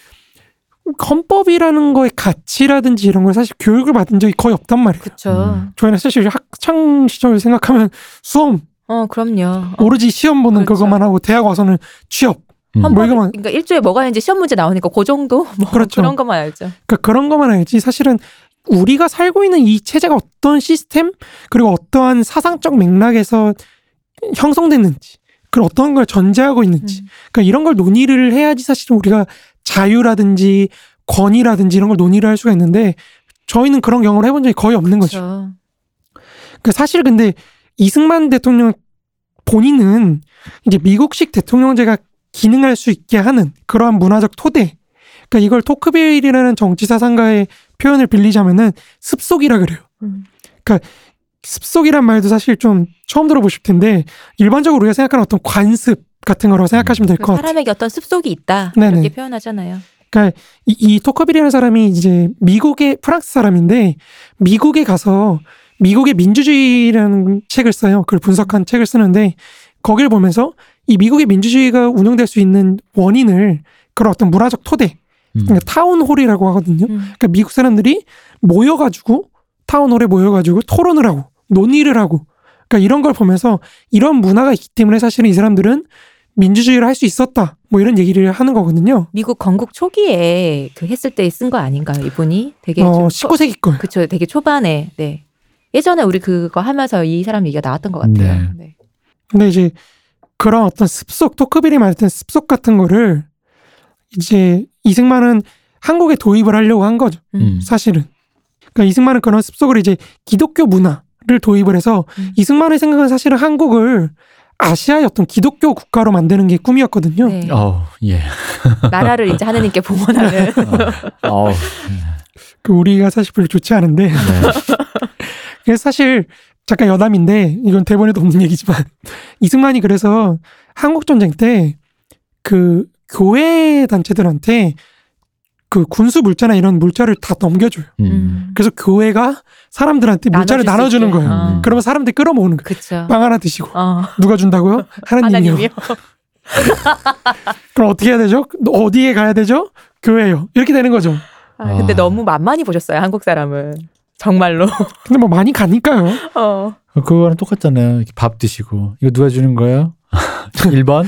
헌법이라는 거의 가치라든지 이런 걸 사실 교육을 받은 적이 거의 없단 말이에요. 그렇죠. 음. 저희는 사실 학창 시절 생각하면 수험 어, 그럼요. 어, 오로지 시험 보는 그렇죠. 그것만 하고 대학 와서는 취업 음. 헌법, 뭐 이거만 그러니까 일주에 뭐가 있는지 시험 문제 나오니까 그 정도 뭐 그렇죠. 그런 것만 알죠. 그러니까 그런 것만 알지 사실은 우리가 살고 있는 이 체제가 어떤 시스템 그리고 어떠한 사상적 맥락에서 형성됐는지 그리고 어떤 걸 전제하고 있는지 음. 그러니까 이런 걸 논의를 해야지 사실은 우리가 자유라든지 권위라든지 이런 걸 논의를 할 수가 있는데 저희는 그런 경험을 해본 적이 거의 없는 거죠. 그렇죠. 그 사실 근데 이승만 대통령 본인은 이제 미국식 대통령제가 기능할 수 있게 하는 그러한 문화적 토대. 그러니까 이걸 토크빌이라는 정치 사상가의 표현을 빌리자면은 습속이라 그래요. 음. 습속이란 말도 사실 좀 처음 들어보실 텐데 일반적으로 우리가 생각하는 어떤 관습 같은 거라고 생각하시면 될그것 같아요. 사람에게 어떤 습속이 있다 네네. 이렇게 표현하잖아요. 그러니까 이, 이 토커빌이라는 사람이 이제 미국의 프랑스 사람인데 미국에 가서 미국의 민주주의라는 책을 써요. 그걸 분석한 책을 쓰는데 거기를 보면서 이 미국의 민주주의가 운영될 수 있는 원인을 그런 어떤 문화적 토대, 음. 그러니까 town hall이라고 하거든요. 음. 그러니까 미국 사람들이 모여가지고 town hall에 모여가지고 토론을 하고 논의를 하고 그러니까 이런 걸 보면서 이런 문화가 있기 때문에 사실은 이 사람들은 민주주의를 할 수 있었다. 뭐 이런 얘기를 하는 거거든요. 미국 건국 초기에 그 했을 때 쓴 거 아닌가요? 이분이 되게 어, 좀 초- 19세기 거예요. 그쵸, 되게 초반에 네 예전에 우리 그거 하면서 이 사람 얘기가 나왔던 것 같아요. 네. 네. 근데 이제 그런 어떤 습속, 토크빌이 말했던 습속 같은 거를 이제 이승만은 한국에 도입을 하려고 한 거죠. 음. 사실은. 그러니까 이승만은 그런 습속을 이제 기독교 문화 를 도입을 해서 음. 이승만의 생각은 사실은 한국을 아시아의 어떤 기독교 국가로 만드는 게 꿈이었거든요. 네. 어, 예. 나라를 이제 하느님께 봉헌하는. 어, 그 우리가 사실 별로 좋지 않은데 네. 그래서 사실 잠깐 여담인데 이건 대본에도 없는 얘기지만 이승만이 그래서 한국 전쟁 때 그 교회 단체들한테 그 군수 물자나 이런 물자를 다 넘겨줘요. 음. 그래서 교회가 사람들한테 물자를 나눠주는. 거예요. 어. 그러면 사람들이 끌어모으는 거예요. 그쵸. 빵 하나 드시고 어. 누가 준다고요? 하나님이요. 하나님이요. 그럼 어떻게 해야 되죠? 어디에 가야 되죠? 교회요. 이렇게 되는 거죠. 아, 근데 아. 너무 만만히 보셨어요 한국 사람은 정말로. 근데 뭐 많이 가니까요. 어. 그거랑 똑같잖아요. 밥 드시고 이거 누가 주는 거예요? 1번?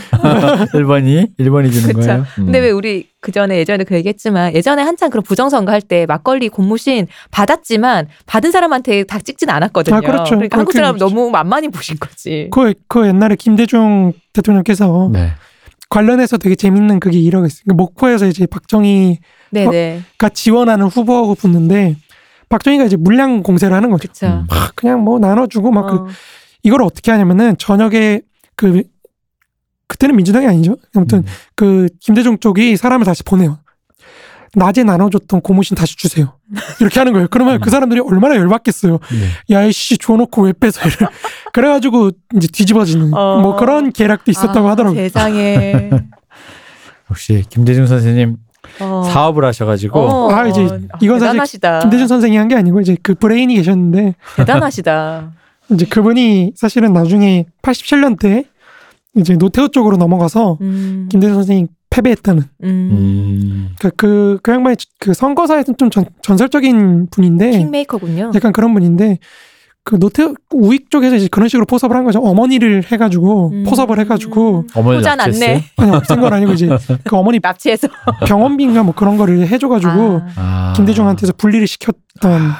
1번이? 1번이 주는 그쵸. 거예요? 음. 근데 왜 우리 그 전에 예전에 그 얘기했지만 예전에 한창 그런 부정선거 할 때 막걸리 고무신 받았지만 받은 사람한테 다 찍진 않았거든요. 아, 그렇죠. 러니까 한국 그렇게 사람. 너무 만만히 보신 거지. 그, 그 옛날에 김대중 대통령께서 네. 관련해서 되게 재밌는 그게 이러고 있어요. 그러니까 목포에서 이제 박정희가 네네. 지원하는 후보하고 붙는데 박정희가 이제 물량 공세를 하는 거죠. 그쵸. 음. 막 그냥 뭐 나눠주고 막그 어. 이걸 어떻게 하냐면은 저녁에 그 그때는 민주당이 아니죠. 아무튼 음. 그 김대중 쪽이 사람을 다시 보내요. 낮에 나눠줬던 고무신 다시 주세요. 이렇게 하는 거예요. 그러면 그 사람들이 얼마나 열받겠어요. 네. 야이씨 줘놓고 왜 뺏어 이래. 그래가지고 이제 뒤집어지는 어. 뭐 그런 계략도 있었다고 아, 하더라고요. 세상에. 역시 김대중 선생님 어. 사업을 하셔가지고 어, 아, 이제 어, 이건 사실 대단하시다. 김대중 선생이 한 게 아니고 이제 그 브레인이 계셨는데 대단하시다. 이제 그분이 사실은 나중에 87년 때 이제 노태우 쪽으로 넘어가서 음. 김대중 선생이 패배했다는 음. 음. 그, 그, 그 양반이 그 선거사에서 좀 전, 전설적인 분인데 킹메이커군요. 약간 그런 분인데 그 노태우 우익 쪽에서 이제 그런 식으로 포섭을 한 거죠. 어머니를 해가지고 음. 포섭을 해가지고 어머니 효자 납치했어요? 났네. 아니 없앤 건 아니고 이제 그 어머니 납치해서. 병원비인가 뭐 그런 거를 해줘가지고 아, 아. 김대중한테서 분리를 시켰던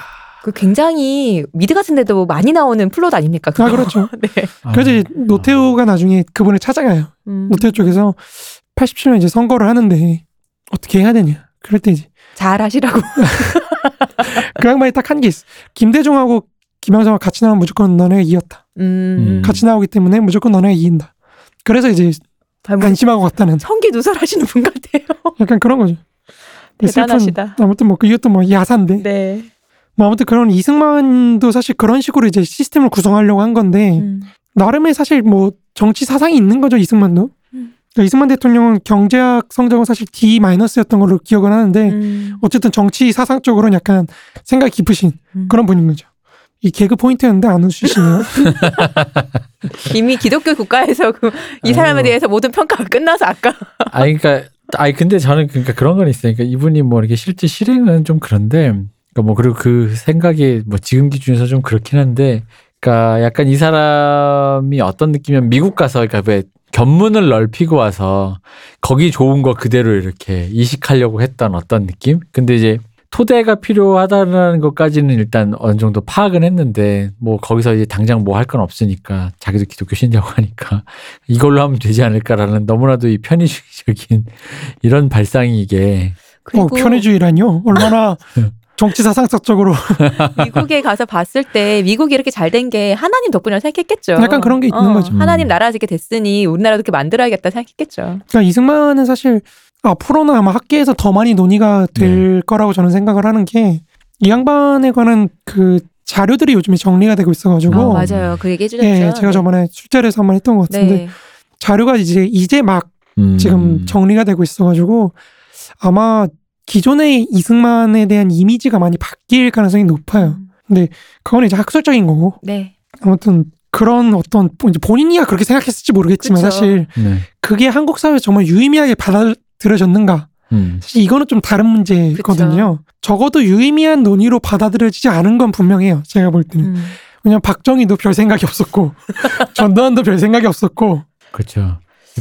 그 굉장히 미드 같은 데도 많이 나오는 플롯 아닙니까? 그거? 아 그렇죠. 네. 아. 그래서 이제 노태우가 나중에 그분을 찾아가요. 음. 노태우 쪽에서 87년 이제 선거를 하는데 어떻게 해야 되냐. 그럴 때 이제 잘 하시라고. 그 양반이 딱 한 게 있어. 김대중하고 김영삼과 같이 나오면 무조건 너네가 이겼다. 음. 음. 같이 나오기 때문에 무조건 너네가 이긴다. 그래서 이제 아, 뭐 안심하고 갔다는 성기 누설하시는 분 같아요. 약간 그런 거죠. 대단하시다. 슬픈, 아무튼 뭐 그 이것도 뭐 야사인데 네. 뭐 아무튼 그런 이승만도 사실 그런 식으로 이제 시스템을 구성하려고 한 건데 음. 나름의 사실 뭐 정치 사상이 있는 거죠 이승만도. 음. 그러니까 이승만 대통령은 경제학 성적은 사실 D 마이너스였던 걸로 기억을 하는데 음. 어쨌든 정치 사상 적으로는 약간 생각이 깊으신 음. 그런 분인 거죠. 이 개그 포인트였는데 안 웃으시네요. 이미 기독교 국가에서 그, 이 사람에. 대해서 모든 평가가 끝나서 아까 아니 그러니까 아니 근데 저는 그러니까 그런 건 있어요. 그러니까 이분이 뭐 이렇게 실제 실행은 좀 그런데 그러니까 뭐 그리고 그 생각이 뭐 지금 기준에서 좀 그렇긴 한데 그러니까 약간 이 사람이 어떤 느낌이면 미국 가서 그러니까 왜 견문을 넓히고 와서 거기 좋은 거 그대로 이렇게 이식하려고 했던 어떤 느낌? 근데 이제 토대가 필요하다는 것까지는 일단 어느 정도 파악은 했는데 뭐 거기서 이제 당장 뭐 할 건 없으니까 자기도 기독교 신자고 하니까 이걸로 하면 되지 않을까라는 너무나도 이 편의주의적인 이런 발상이 이게 어, 편의주의라뇨? 얼마나 정치 사상적으로 미국에 가서 봤을 때 미국이 이렇게 잘 된 게 하나님 덕분이라고 생각했겠죠. 약간 그런 게 있는 거죠. 하나님 나라 이렇게 됐으니 우리나라도 이렇게 만들어야겠다 생각했겠죠. 그러니까 이승만은 사실 앞으로는 아마 학계에서 더 많이 논의가 될 거라고 저는 생각을 하는 게 이 양반에 관한 그 자료들이 요즘에 정리가 되고 있어가지고 어, 맞아요. 그 얘기 해주셨죠. 예, 제가 저번에 술자리에서 한번 했던 것 같은데 네. 자료가 이제 이제 막 음. 지금 정리가 되고 있어가지고 아마 기존의 이승만에 대한 이미지가 많이 바뀔 가능성이 높아요. 음. 그건 이제 학술적인 거고 네. 아무튼 그런 어떤 이제 본인이야 그렇게 생각했을지 모르겠지만 그쵸. 사실 네. 그게 한국 사회에 정말 유의미하게 받아들여졌는가 음. 사실 이거는 좀 다른 문제거든요. 적어도 유의미한 논의로 받아들여지지 않은 건 분명해요. 제가 볼 때는. 음. 왜냐면 박정희도 별 생각이 없었고 전두환도 별 생각이 없었고 그렇죠.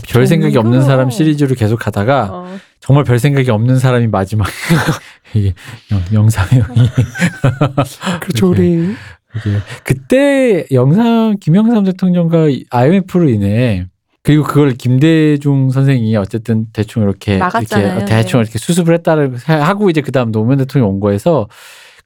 별 생각이 없는. 사람 시리즈로 계속 가다가 어. 정말 별 생각이 없는 사람이 마지막 이게 영- 영상형이 그렇죠. 우리 그때 영상 김영삼 대통령과 IMF로 인해 그리고 그걸 김대중 선생이 어쨌든 대충 이렇게 막았잖아요. 이렇게 대충 네. 이렇게 수습을 했다는 하고 이제 그다음 노무현 대통령 온 거에서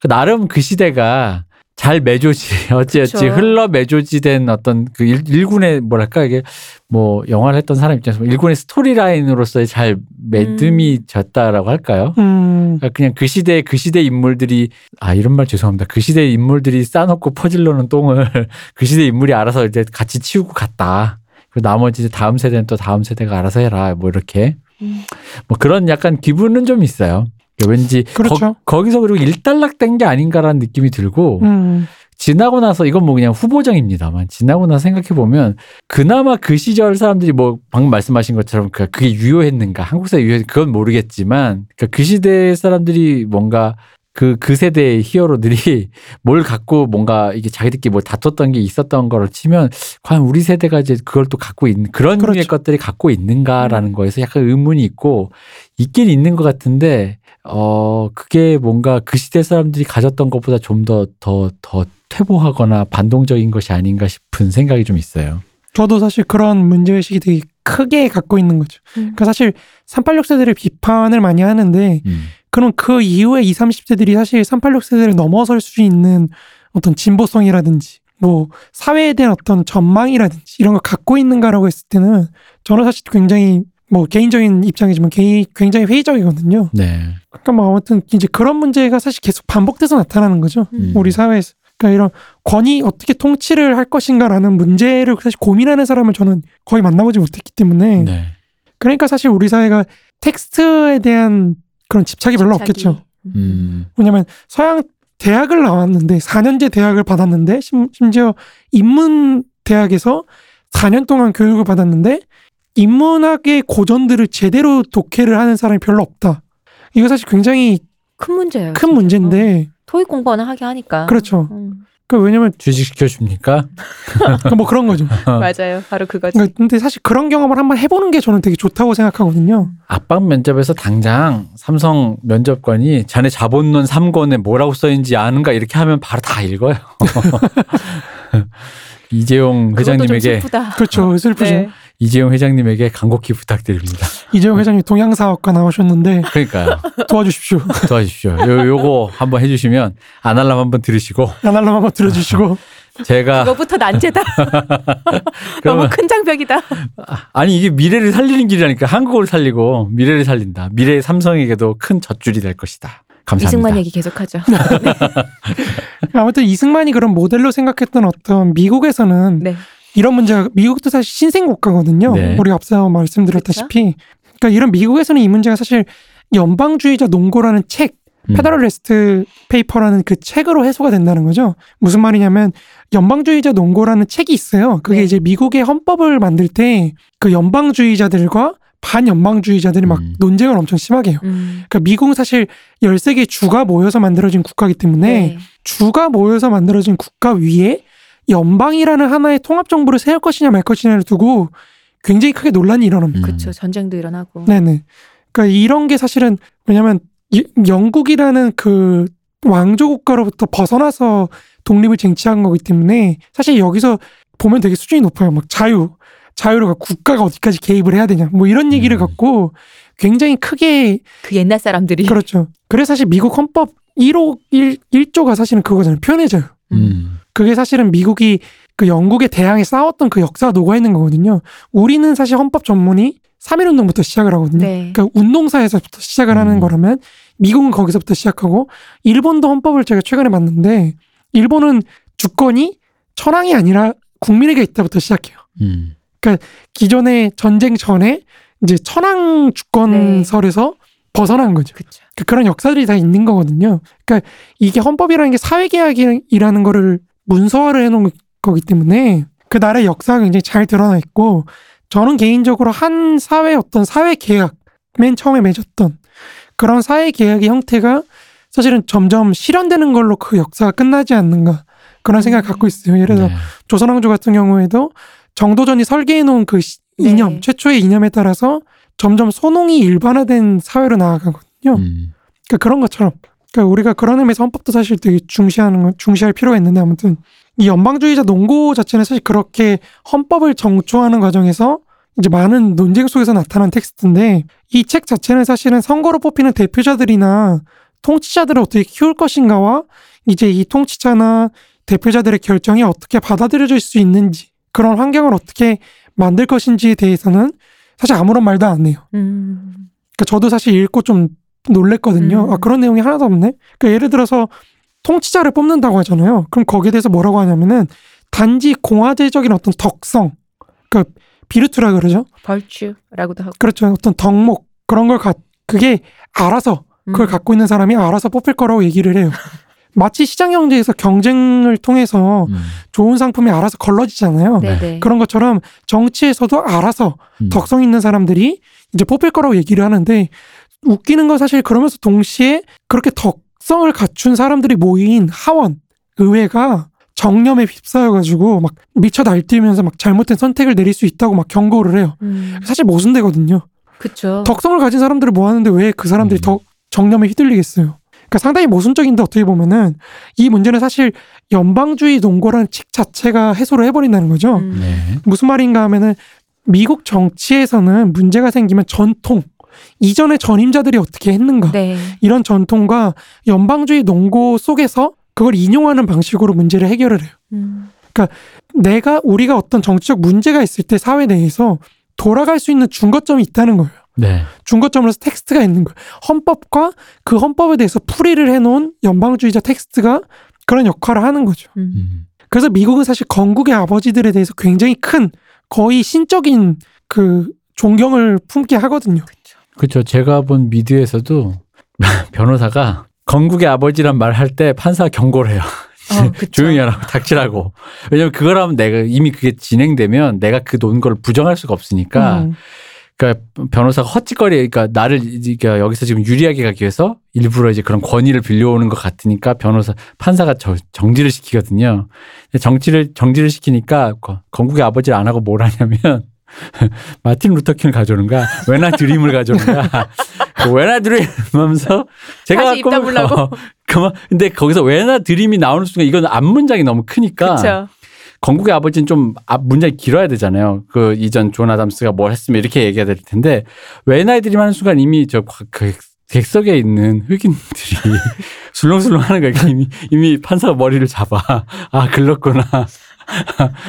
그 나름 그 시대가 잘 매조지 어찌어찌. 흘러 매조지된 어떤 그 일, 일군의 뭐랄까 이게 뭐 영화를 했던 사람 입장에서 일군의 스토리라인으로서의 잘 매듭이 졌다라고 할까요? 음, 그러니까 그냥 그 시대 그 시대 인물들이 아 이런 말 죄송합니다. 그 시대 인물들이 싸놓고 퍼질러는 똥을 그 시대 인물이 알아서 이제 같이 치우고 갔다. 그리고 나머지 이제 다음 세대는 또 다음 세대가 알아서 해라. 뭐 이렇게 음. 뭐 그런 약간 기분은 좀 있어요. 왠지 그렇죠. 거, 기서 그리고 일단락된 게 아닌가라는 느낌이 들고 음, 지나고 나서 이건 뭐 그냥 후보정입니다만 지나고 나서 생각해 보면 그나마 그 시절 사람들이 뭐 방금 말씀하신 것처럼 그- 그게 유효했는가 한국사에 유효 그건 모르겠지만 그그 시대 사람들이 뭔가 그, 그 세대의 히어로들이 뭘 갖고 뭔가 이게 자기들끼리 뭘 다퉜던 게 있었던 거를 치면 과연 우리 세대가 이제 그걸 또 갖고 있는 그런 그렇죠. 류의 것들이 갖고 있는가라는 거에서 약간 의문이 있고 있긴 있는 것 같은데 어, 그게 뭔가 그 시대 사람들이 가졌던 것보다 좀 더, 더, 더 퇴보하거나 반동적인 것이 아닌가 싶은 생각이 좀 있어요. 저도 사실 그런 문제의식이 되게 크게 갖고 있는 거죠. 음. 그러니까 사실 386 세대를 비판을 많이 하는데 음. 그럼 그 이후에 20, 30대들이 사실 386 세대를 넘어설 수 있는 어떤 진보성이라든지 뭐 사회에 대한 어떤 전망이라든지 이런 걸 갖고 있는가라고 했을 때는 저는 사실 굉장히 뭐 개인적인 입장이지만 개인- 굉장히 회의적이거든요. 네. 그러니까 뭐 아무튼 이제 그런 문제가 사실 계속 반복돼서 나타나는 거죠. 음. 우리 사회에서. 그러니까 이런 권위 어떻게 통치를 할 것인가라는 문제를 사실 고민하는 사람을 저는 거의 만나보지 못했기 때문에 네. 그러니까 사실 우리 사회가 텍스트에 대한 그런 집착이 별로 집착이. 없겠죠. 음. 왜냐면 서양 대학을 나왔는데 4년제 대학을 받았는데 심, 심지어 인문 대학에서 4년 동안 교육을 받았는데 인문학의 고전들을 제대로 독해를 하는 사람이 별로 없다. 이거 사실 굉장히 큰 문제예요. 큰 진짜. 문제인데 어, 토익 공부는 하게 하니까. 그렇죠. 음, 그 왜냐면 주식시켜 줍니까? 뭐 그런 거죠. 맞아요. 바로 그거지. 그러니까 근데 사실 그런 경험을 한번 해보는 게 저는 되게 좋다고 생각하거든요. 압박 면접에서 당장 삼성 면접관이 자네 자본론 3권에 뭐라고 써있는지 아는가 이렇게 하면 바로 다 읽어요. 이재용 회장님에게 슬프다. 그렇죠. 슬프죠. 네. 이재용 회장님에게 간곡히 부탁드립니다. 이재용 회장님 동양사학과 나오셨는데 그러니까요. 도와주십시오. 도와주십시오. 요, 요거 한번 해주시면 아날람 한번 들으시고 아날람 한번 들어주시고 제가 그거부터 난제다. 너무 큰 장벽이다. 아니 이게 미래를 살리는 길이라니까 한국을 살리고 미래를 살린다. 미래의 삼성에게도 큰 젖줄이 될 것이다. 감사합니다. 이승만 얘기 계속하죠. 아무튼 이승만이 그런 모델로 생각했던 어떤 미국에서는 네. 이런 문제가 미국도 사실 신생 국가거든요. 네. 우리 앞서 말씀드렸다시피 그러니까 이런 미국에서는 이 문제가 사실 연방주의자 논고라는 책 음. Federalist Paper라는 그 책으로 해소가 된다는 거죠. 무슨 말이냐면 연방주의자 논고라는 책이 있어요. 그게 네. 이제 미국의 헌법을 만들 때 그 연방주의자들과 반연방주의자들이 막 음. 논쟁을 엄청 심하게 해요. 음. 그러니까 미국은 사실 13개 주가 모여서 만들어진 국가이기 때문에 네. 주가 모여서 만들어진 국가 위에 연방이라는 하나의 통합 정부를 세울 것이냐 말 것이냐를 두고 굉장히 크게 논란이 일어납니다. 음. 그렇죠. 전쟁도 일어나고. 네네. 그러니까 이런 게 사실은 왜냐하면 이- 영국이라는 그 왕조 국가로부터 벗어나서 독립을 쟁취한 거기 때문에 사실 여기서 보면 되게 수준이 높아요. 막 자유, 자유로가 국가가 어디까지 개입을 해야 되냐, 뭐 이런 얘기를 음. 갖고 굉장히 크게 그 옛날 사람들이. 그렇죠. 그래서 사실 미국 헌법 1호 1, 1조가 사실은 그거잖아요. 표현의 자유. 음. 그게 사실은 미국이 그 영국에 대항해 싸웠던 그 역사가 녹아 있는 거거든요. 우리는 사실 헌법 전문이 3.1운동부터 시작을 하거든요. 네. 그러니까 운동사에서부터 시작을 하는 음. 거라면 미국은 거기서부터 시작하고 일본도 헌법을 제가 최근에 봤는데 일본은 주권이 천황이 아니라 국민에게 있다부터 시작해요. 음. 기존의 전쟁 전에 이제 천황 주권설에서 벗어난 거죠. 그렇죠. 그- 그런 역사들이 다 있는 거거든요. 그러니까 이게 헌법이라는 게 사회계약이라는 거를 문서화를 해놓은 거기 때문에 그 나라의 역사가 굉장히 잘 드러나 있고 저는 개인적으로 한 사회 어떤 사회 계약 맨 처음에 맺었던 그런 사회 계약의 형태가 사실은 점점 실현되는 걸로 그 역사가 끝나지 않는가 그런 생각을 갖고 있어요. 예를 들어서 네. 조선왕조 같은 경우에도 정도전이 설계해 놓은 그 시- 네. 이념, 최초의 이념에 따라서 점점 소농이 일반화된 사회로 나아가거든요. 음. 그러니까 그런 것처럼. 그러니까 우리가 그런 의미에서 헌법도 사실 되게 중시하는 건 중시할 필요가 있는데 아무튼 이 연방주의자 농고 자체는 사실 그렇게 헌법을 정초하는 과정에서 이제 많은 논쟁 속에서 나타난 텍스트인데 이 책 자체는 사실은 선거로 뽑히는 대표자들이나 통치자들을 어떻게 키울 것인가와 이제 이 통치자나 대표자들의 결정이 어떻게 받아들여질 수 있는지 그런 환경을 어떻게 만들 것인지에 대해서는 사실 아무런 말도 안 해요. 음. 그러니까 저도 사실 읽고 좀 놀랬거든요. 음. 아 그런 내용이 하나도 없네. 그러니까 예를 들어서 통치자를 뽑는다고 하잖아요. 그럼 거기에 대해서 뭐라고 하냐면은 단지 공화제적인 어떤 덕성, 그러니까 비르투라 그러죠. 벌추라고도 하고. 그렇죠. 어떤 덕목 그런 걸 가, 그게 알아서 그걸 음. 갖고 있는 사람이 알아서 뽑힐 거라고 얘기를 해요. 마치 시장 경제에서 경쟁을 통해서 음. 좋은 상품이 알아서 걸러지잖아요. 네네. 그런 것처럼 정치에서도 알아서 음. 덕성 있는 사람들이 이제 뽑힐 거라고 얘기를 하는데 웃기는 건 사실 그러면서 동시에 그렇게 덕성을 갖춘 사람들이 모인 하원 의회가 정념에 휩싸여가지고 막 미쳐 날뛰면서 막 잘못된 선택을 내릴 수 있다고 막 경고를 해요. 음. 사실 모순되거든요. 그쵸. 덕성을 가진 사람들을 모았는데 왜 그 사람들이 음. 더 정념에 휘둘리겠어요? 그러니까 상당히 모순적인데 어떻게 보면은 이 문제는 사실 연방주의 농고라는 칙 자체가 해소를 해버린다는 거죠. 음. 네. 무슨 말인가 하면은 미국 정치에서는 문제가 생기면 전통 이전의 전임자들이 어떻게 했는가 네. 이런 전통과 연방주의 농고 속에서 그걸 인용하는 방식으로 문제를 해결을 해요. 음. 내가 우리가 어떤 정치적 문제가 있을 때 사회 내에서 돌아갈 수 있는 중거점이 있다는 거예요. 네. 중거점으로서 텍스트가 있는 거예요. 헌법과 그 헌법에 대해서 풀이를 해놓은 연방주의자 텍스트가 그런 역할을 하는 거죠. 음. 음. 그래서 미국은 사실 건국의 아버지들에 대해서 굉장히 큰 거의 신적인 그 존경을 품게 하거든요. 그 렇죠. 제가 본 미드에서도 변호사가 건국의 아버지란 말 할 때 판사 경고를 해요. 어. 조용히 하라고 닥치라고. 왜냐면 그걸 하면 내가 이미 그게 진행되면 내가 그 논걸 부정할 수가 없으니까 음, 그러니까 변호사가 헛짓거리 그러니까 나를 그러니까 여기서 지금 유리하게 가기 위해서 일부러 이제 그런 권위를 빌려오는 것 같으니까 변호사 판사가 저, 정지를 시키거든요. 정지를 정지를 시키니까 거- 건국의 아버지를 안 하고 뭘 하냐면 마틴 루터킹을 가져오는 거야. 왜나 드림을 가져오는 거야. 그 드림 하면서 제가 다시 입 갖고 다물라고? 어, 그만 근데 거기서 왜나 드림이 나오는 순간 이건 앞 문장이 너무 크니까 그쵸. 건국의 아버지는 좀앞 문장이 길어야 되잖아요. 그 이전 존 아담스가 뭘 했으면 이렇게 얘기해야 될 텐데 dream 하는 순간 이미 저 그 객석에 있는 흑인들이 술렁술렁 하는 거야. 이미 이미 판사가 머리를 잡아. 아 글렀구나.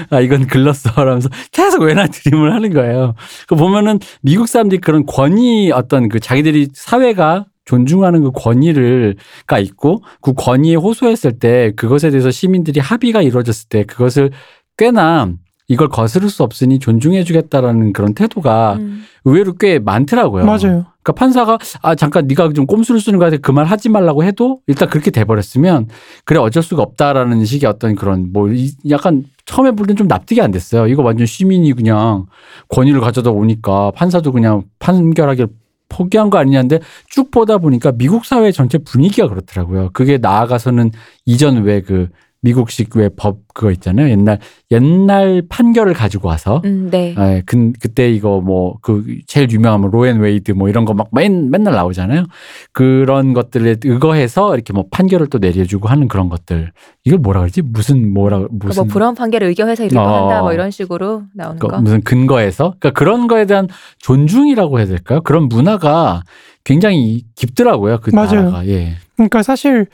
아 이건 글렀어. 라면서 계속 have a dream을 하는 거예요. 그 보면은 미국 사람들이 그런 권위 어떤 그 자기들이 사회가 존중하는 그 권위를가 있고 그 권위에 호소했을 때 그것에 대해서 시민들이 합의가 이루어졌을 때 그것을 꽤나 이걸 거스를 수 없으니 존중해 주겠다라는 그런 태도가 음. 의외로 꽤 많더라고요. 맞아요. 그러니까 판사가 아 잠깐 네가 좀 꼼수를 쓰는 거 같아 그 말 하지 말라고 해도 일단 그렇게 돼버렸으면 그래 어쩔 수가 없다라는 식의 어떤 그런 뭐 이- 약간 처음에 볼 땐 좀 납득이 안 됐어요. 이거 완전 시민이 그냥 권위를 가져다 오니까 판사도 그냥 판결하기를 포기한 거 아니냐인데 쭉 보다 보니까 미국 사회 전체 분위기가 그렇더라고요. 그게 나아가서는 이전 왜그 미국식 왜 법 그거 있잖아요. 옛날 옛날 판결을 가지고 와서 음, 네. 예, 그, 그때 이거 뭐 그 제일 유명한 뭐 Roe and Wade 뭐 이런 거 막 맨, 맨날 나오잖아요. 그런 것들에 의거해서 이렇게 뭐 판결을 또 내려주고 하는 그런 것들. 이걸 뭐라 그러지? 무슨 뭐라 그러니까 무슨 뭐 브라운 판결을 의거해서 이렇게 어. 한다 뭐 이런 식으로 나오는 그 거. 무슨 근거에서 그러니까 그런 거에 대한 존중이라고 해야 될까요? 그런 문화가 굉장히 깊더라고요. 그 맞아요. 나라가. 예. 그러니까 사실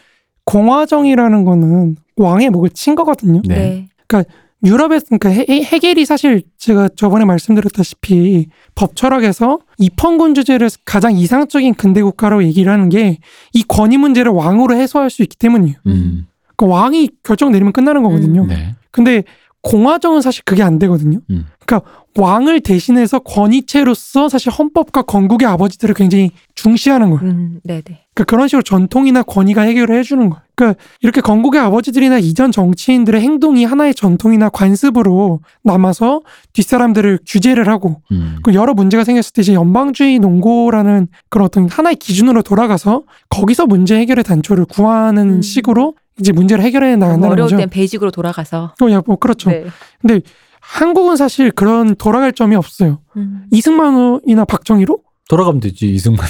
공화정이라는 거는 왕의 목을 친 거거든요. 네. 네. 유럽에서 그러니까 해, 해겔이 사실 제가 저번에 말씀드렸다시피 법 철학에서 입헌군 주제를 가장 이상적인 근대 국가라고 얘기를 하는 게 이 권위 문제를 왕으로 해소할 수 있기 때문이에요. 음. 그러니까 왕이 결정 내리면 끝나는 거거든요. 음. 네. 근데 공화정은 사실 그게 안 되거든요. 음. 그러니까 왕을 대신해서 권위체로서 사실 헌법과 건국의 아버지들을 굉장히 중시하는 거예요. 음, 네, 네. 그러니까 그런 식으로 전통이나 권위가 해결을 해주는 거예요. 그러니까 이렇게 건국의 아버지들이나 이전 정치인들의 행동이 하나의 전통이나 관습으로 남아서 뒷사람들을 규제를 하고 음. 그 여러 문제가 생겼을 때 이제 연방주의 농고라는 그런 어떤 하나의 기준으로 돌아가서 거기서 문제 해결의 단초를 구하는 음. 식으로 이제 문제를 해결해 뭐 나간다는 어려울 거죠. 땐 베이직으로 돌아가서. 어, 야, 뭐 그렇죠. 네. 근데 한국은 사실 그런 돌아갈 점이 없어요. 음. 이승만이나 박정희로 돌아가면 되지 이승만.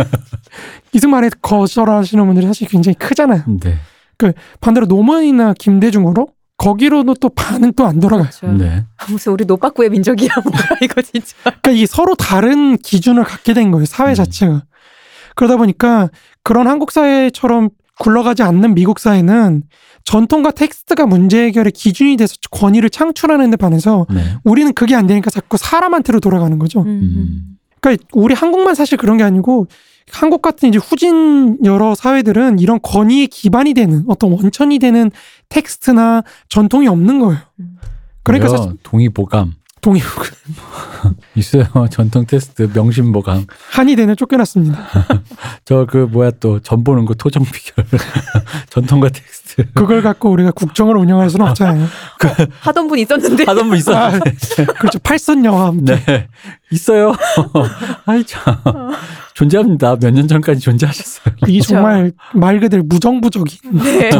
이승만에 거절 하시는 분들이 사실 굉장히 크잖아요. 네. 반대로 노무현이나 김대중으로 거기로도 또 반은 또 안 돌아가요. 그렇죠. 네. 무슨 우리 노빠꾸의 민족이야 뭐야 이거 진짜. 그러니까 이게 서로 다른 기준을 갖게 된 거예요. 사회 음. 자체가. 그러다 보니까 그런 한국 사회처럼 굴러가지 않는 미국 사회는 전통과 텍스트가 문제 해결의 기준이 돼서 권위를 창출하는 데 반해서 네. 우리는 그게 안 되니까 자꾸 사람한테로 돌아가는 거죠. 음. 음. 그러니까 우리 한국만 사실 그런 게 아니고 한국 같은 이제 후진 여러 사회들은 이런 권위의 기반이 되는 어떤 원천이 되는 텍스트나 전통이 없는 거예요. 음. 그러니까. 사실 동의보감 동의 있어요. 전통 텍스트 명심보감. 한의대는 쫓겨났습니다. 저 그 뭐야 또 전 보는 거 토정 비결 전통과 텍스트 그걸 갖고 우리가 국정을 운영할 수는 없잖아요. 하던 분 있었는데. 하던 분 있었는데 그렇죠. 팔선 영화. 네 있어요. 아이 참 존재합니다. 몇 년 전까지 존재하셨어요. 그렇죠. 정말 말 그대로 무정부적인 네.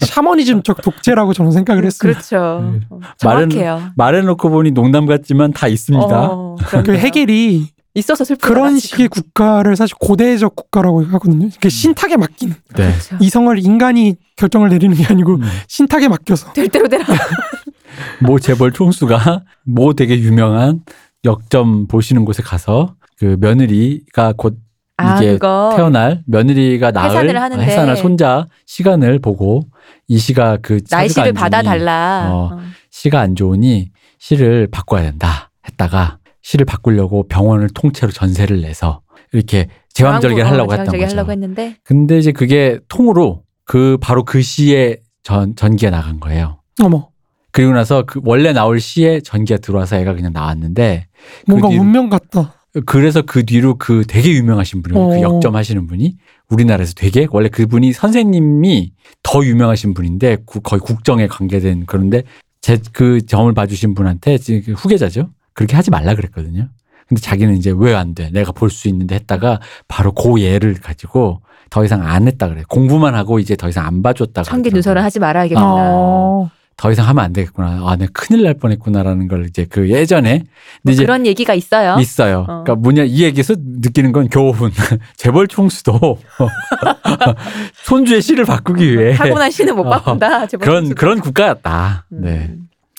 샤머니즘적 독재라고 저는 생각을 했습니다. 그렇죠. 네. 어, 말은- 정확해요. 말해놓고 보니 농담 같지만 다 있습니다. 어, 그. 해겔이 있어서 슬프다. 그런 지금. 식의 국가를 사실 고대적 국가라고 하거든요. 그 신탁에 맡기는 네. 그렇죠. 이성을 인간이 결정을 내리는 게 아니고 음. 신탁에 맡겨서 될 대로 되라. 모 재벌 총수가 모 되게 유명한 역점 보시는 곳에 가서 그 며느리가 곧 아 이게 그거 태어날 며느리가 낳을 해산을 손자 시간을 보고 이 씨가 그 날씨를 받아달라. 어. 어. 씨가 안 좋으니 씨를 바꿔야 된다 했다가 씨를 바꾸려고 병원을 통째로 전세를 내서 이렇게 제왕절개를 어, 하려고 했던 거죠. 하려고 했는데 근데 이제 그게 통으로 그 바로 그 시에 전 전기가 나간 거예요. 어머 그리고 나서 그 원래 나올 시에 전기가 들어와서 애가 그냥 나왔는데 뭔가 뒤로- 운명 같다. 그래서 그 뒤로 그 되게 유명하신 분이에요. 그 어. 역점 하시는 분이 우리나라에서 되게 원래 그분이 선생님이 더 유명하신 분인데 구- 거의 국정에 관계된 그런데 제 그 점을 봐주신 분한테 지금 그 후계자죠. 그렇게 하지 말라 그랬거든요. 근데 자기는 이제 왜 안 돼? 내가 볼 수 있는데 했다가 바로 그 예를 가지고 더 이상 안 했다 그래. 공부만 하고 이제 더 이상 안 봐줬다. 청기. 누설은 하지 말아야겠구나. 어. 더 이상 하면 안 되겠구나. 아, 내가 큰일 날 뻔했구나라는 걸 이제 그 예전에 뭐 이제 그런 얘기가 있어요. 있어요. 어. 그러니까 뭐냐 이 얘기에서 느끼는 건 교훈. 재벌 총수도 손주의 씨를 바꾸기 위해 타고난 씨는 못 어, 바꾼다. 제발 그런 좀- 그런 국가였다. 음. 네.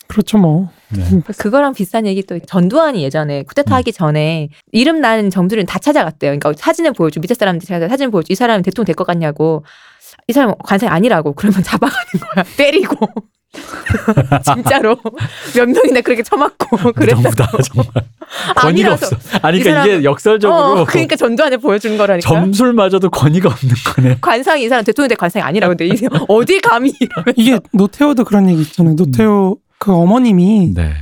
그렇죠 뭐. 네. 그거랑 비슷한 얘기 또 전두환이 예전에 쿠데타 하기 전에 이름 난 점들은 다 찾아갔대요. 그러니까 사진을 보여줘 밑에 사람들 찾아 사진 보여줘 이 사람 대통령 될 것 같냐고 이 사람 관상이 아니라고 그러면 잡아가는 거야 때리고 진짜로 몇 명이나 그렇게 처맞고 그랬다. 무정부다 정말. 권위가. 없어. 아니 이 그러니까 이게 역설적으로 어, 그러니까 전두환을 보여주는 거라니까. 점술마저도 권위가 없는 거네. 관상이 이 사람 대통령 될 관상이 아니라고 근데 이 어디 감히 이러면 이게 노태우도 그런 얘기 있잖아요. 노태우 그 어머님이 네.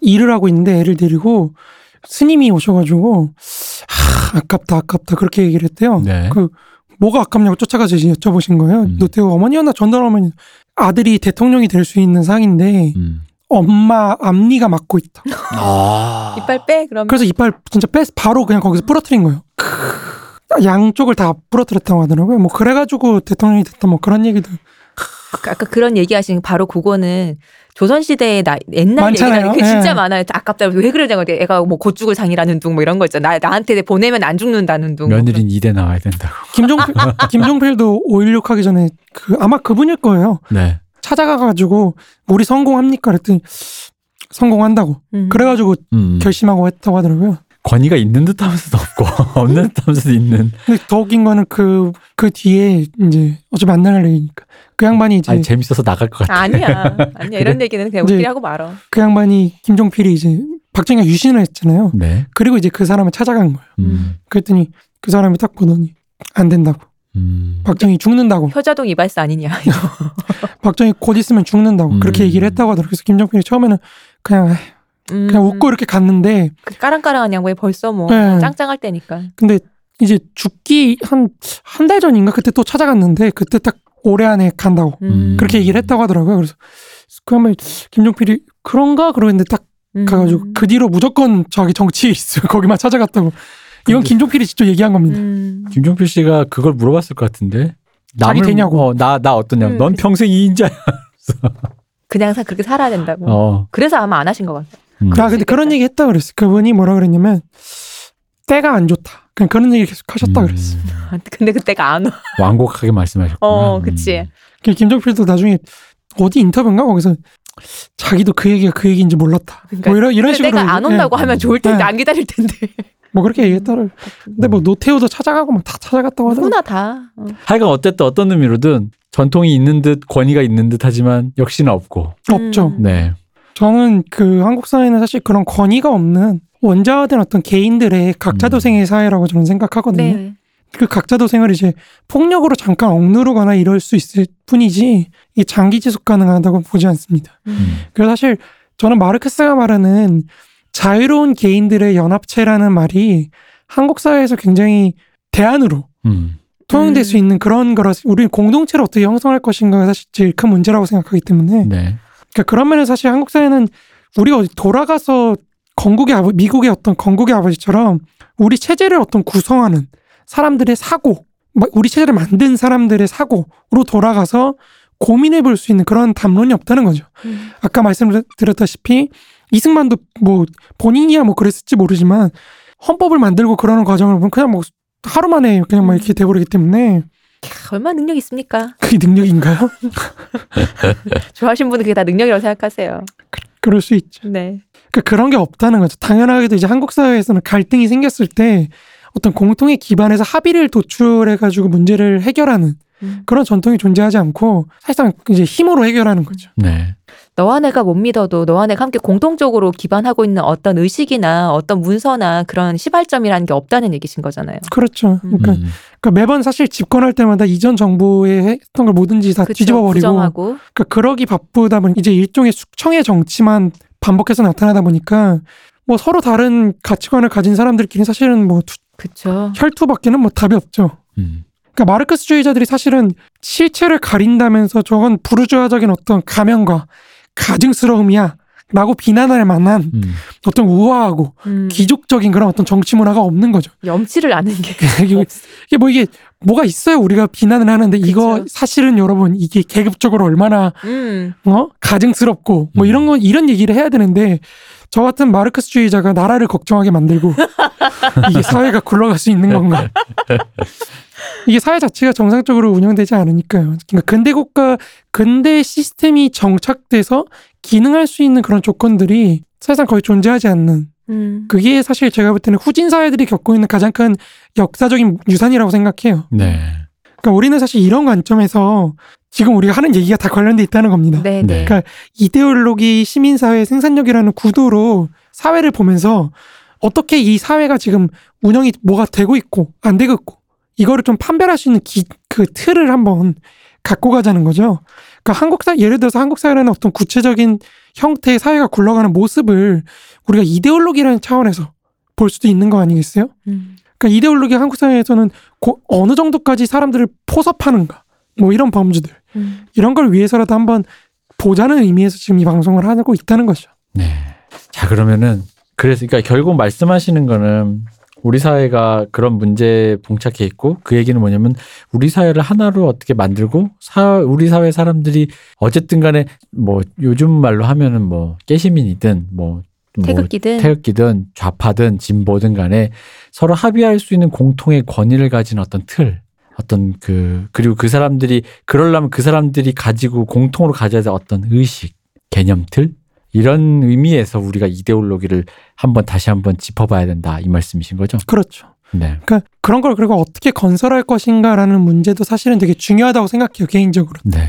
일을 하고 있는데 애를 데리고 스님이 오셔가지고 하, 아깝다 아깝다 그렇게 얘기를 했대요. 네. 그 뭐가 아깝냐고 쫓아가서 여쭤보신 거예요. 음. 노태우 어머니였나 전두환 어머니 아들이 대통령이 될 수 있는 상인데 음. 엄마 앞니가 막고 있다. 아. 이빨 빼 그러면 그래서 이빨 진짜 뺐 바로 그냥 거기서 부러뜨린 거예요. 양쪽을 다 부러뜨렸다고 하더라고요. 뭐 그래가지고 대통령이 됐다 뭐 그런 얘기도 아까 그런 얘기하신 바로 그거는 조선 시대의 나 옛날 많잖아요. 얘기라는 게 예. 진짜 많아요. 아깝다. 왜 그러냐고 애가 뭐곧 죽을 상이라는 둥 뭐 이런 거 있잖아. 나 나한테 보내면 안 죽는다는 둥. 뭐 며느리는 이대 나와야 된다고. 김종필 김종필도 5.16 하기 전에 그 아마 그분일 거예요. 네. 찾아가가지고 우리 성공합니까? 그랬더니 성공한다고. 음. 그래가지고 음. 결심하고 했다고 하더라고요. 권위가 있는 듯 하면서도 없고 없는 듯 하면서도 있는. 근데 더 웃긴 거는 그, 그 뒤에 이제 어차피 안 나갈 얘기니까 그 양반이 이제 아니 재밌어서 나갈 것 같아. 아니야. 아니야. 이런 얘기는 그냥 우리끼리 하고 말어. 그 양반이 김종필이 이제 박정희가 유신을 했잖아요. 네. 그리고 이제 그 사람을 찾아간 거예요. 음. 그랬더니 그 사람이 딱 보더니 안 된다고. 음. 박정희 죽는다고. 효자동 이발사 아니냐. 박정희 곧 있으면 죽는다고. 음. 그렇게 얘기를 했다고 하더라고요. 그래서 김종필이 처음에는 그냥 에이, 음. 그냥 웃고 이렇게 갔는데 그 까랑까랑한 양반이 벌써 뭐 네. 짱짱할 때니까. 근데 이제 죽기 한 한 달 전인가 그때 또 찾아갔는데 그때 딱 올해 안에 간다고 음. 그렇게 얘기를 했다고 하더라고요. 그래서 그러면 김종필이 그런가 그러는데 딱 음. 가가지고 그 뒤로 무조건 자기 정치에 있어 거기만 찾아갔다고. 이건 근데- 김종필이 직접 얘기한 겁니다. 음. 김종필 씨가 그걸 물어봤을 것 같은데. 남을- 되냐고. 어, 나, 나 어떠냐. 음. 넌 평생 이인자야. 그냥 사 그렇게 살아야 된다고. 어. 그래서 아마 안 하신 것 같아. 음. 아 근데 그런 얘기 했다 그랬어. 그분이 뭐라 그랬냐면 때가 안 좋다. 그냥 그런 얘기 계속 하셨다 음. 그랬어. 근데 그때가 안 와. 완곡하게 말씀하셨구나. 어, 음. 그치. 그 김종필도 나중에 어디 인터뷰인가 거기서 자기도 그 얘기가 그 얘기인지 몰랐다. 그러니까 뭐 이런 이런 근데 식으로 내가 안 온다고 예. 하면 좋을 텐데 네. 안 기다릴 텐데. 뭐 그렇게 얘기했다를. 근데 뭐 노태우도 찾아가고 막 다 찾아갔다고 하더라고. 누구나 다. 어. 하여간 어쨌든 어떤 의미로든 전통이 있는 듯 권위가 있는 듯 하지만 역시나 없고. 없죠. 음. 네. 저는 그 한국 사회는 사실 그런 권위가 없는 원자화된 어떤 개인들의 각자 음. 도생의 사회라고 저는 생각하거든요. 네. 그 각자 도생을 이제 폭력으로 잠깐 억누르거나 이럴 수 있을 뿐이지 이게 장기 지속 가능하다고 보지 않습니다. 음. 그래서 사실 저는 마르크스가 말하는 자유로운 개인들의 연합체라는 말이 한국 사회에서 굉장히 대안으로 음. 통용될 음. 수 있는 그런 거라 우리 공동체를 어떻게 형성할 것인가가 사실 제일 큰 문제라고 생각하기 때문에 네. 그러니까 그런 면에서 사실 한국 사회는 우리가 어디 돌아가서 건국의 아버 미국의 어떤 건국의 아버지처럼 우리 체제를 어떤 구성하는 사람들의 사고, 막 우리 체제를 만든 사람들의 사고로 돌아가서 고민해 볼 수 있는 그런 담론이 없다는 거죠. 음. 아까 말씀드렸다시피 이승만도 뭐 본인이야 뭐 그랬을지 모르지만 헌법을 만들고 그러는 과정을 보면 그냥 뭐 하루 만에 그냥 막 이렇게 돼버리기 때문에 캬, 얼마나 능력 있습니까? 그게 능력인가요? 좋아하시는 분은 그게 다 능력이라고 생각하세요. 그 럴 수 있죠. 네. 그러니까 그런 게 없다는 거죠. 당연하게도 이제 한국 사회에서는 갈등이 생겼을 때 어떤 공통의 기반에서 합의를 도출해 가지고 문제를 해결하는 음. 그런 전통이 존재하지 않고 사실상 이제 힘으로 해결하는 거죠. 네. 너와 내가 못 믿어도 너와 내가 함께 공통적으로 기반하고 있는 어떤 의식이나 어떤 문서나 그런 시발점이라는 게 없다는 얘기신 거잖아요. 그렇죠. 그러니까, 음. 그러니까 매번 사실 집권할 때마다 이전 정부에 했던 걸 뭐든지 다 그쵸? 뒤집어 버리고 부정하고. 그러니까 그러기 바쁘다 보니 이제 일종의 숙청의 정치만 반복해서 나타나다 보니까 뭐 서로 다른 가치관을 가진 사람들끼리 사실은 뭐 투- 그쵸. 혈투밖에는 뭐 답이 없죠. 음. 그러니까 마르크스주의자들이 사실은 실체를 가린다면서 저건 부르주아적인 어떤 가면과 가증스러움이야 라고 비난할 만한 음. 어떤 우아하고 음. 귀족적인 그런 어떤 정치 문화가 없는 거죠. 염치를 아는 게. 이게, 이게 뭐 이게 뭐가 있어요 우리가 비난을 하는데 이거 그쵸. 사실은 여러분 이게 계급적으로 얼마나 음. 어 가증스럽고 뭐 음. 이런 건 이런 얘기를 해야 되는데 저 같은 마르크스주의자가 나라를 걱정하게 만들고 이게 사회가 굴러갈 수 있는 건가? 이게 사회 자체가 정상적으로 운영되지 않으니까요. 그러니까 근대 국가 근대 시스템이 정착돼서 기능할 수 있는 그런 조건들이 사실상 거의 존재하지 않는 음. 그게 사실 제가 볼 때는 후진 사회들이 겪고 있는 가장 큰 역사적인 유산이라고 생각해요. 네. 그러니까 우리는 사실 이런 관점에서 지금 우리가 하는 얘기가 다 관련돼 있다는 겁니다. 네, 네. 네. 그러니까 이데올로기 시민사회 생산력이라는 구도로 사회를 보면서 어떻게 이 사회가 지금 운영이 뭐가 되고 있고 안 되고 있고 이거를 좀 판별할 수 있는 기, 그 틀을 한번 갖고 가자는 거죠. 그러니까 한국 사 예를 들어서 한국 사회라는 어떤 구체적인 형태의 사회가 굴러가는 모습을 우리가 이데올로기라는 차원에서 볼 수도 있는 거 아니겠어요? 음. 그러니까 이데올로기 한국 사회에서는 고- 어느 정도까지 사람들을 포섭하는가 뭐 이런 범주들 음. 이런 걸 위해서라도 한번 보자는 의미에서 지금 이 방송을 하고 있다는 거죠. 네. 자, 그러면은, 그래서, 그러니까 결국 말씀하시는 거는 우리 사회가 그런 문제에 봉착해 있고 그 얘기는 뭐냐면 우리 사회를 하나로 어떻게 만들고 사, 우리 사회 사람들이 어쨌든 간에 뭐 요즘 말로 하면은 뭐 깨시민이든 뭐, 뭐 태극기든. 태극기든 좌파든 진보든 간에 서로 합의할 수 있는 공통의 권위를 가진 어떤 틀 어떤 그 그리고 그 사람들이 그러려면 그 사람들이 가지고 공통으로 가져야 될 어떤 의식 개념틀 이런 의미에서 우리가 이데올로기를 한번 다시 한번 짚어봐야 된다 이 말씀이신 거죠? 그렇죠. 네. 그러니까 그런 걸 그리고 어떻게 건설할 것인가라는 문제도 사실은 되게 중요하다고 생각해요 개인적으로. 네.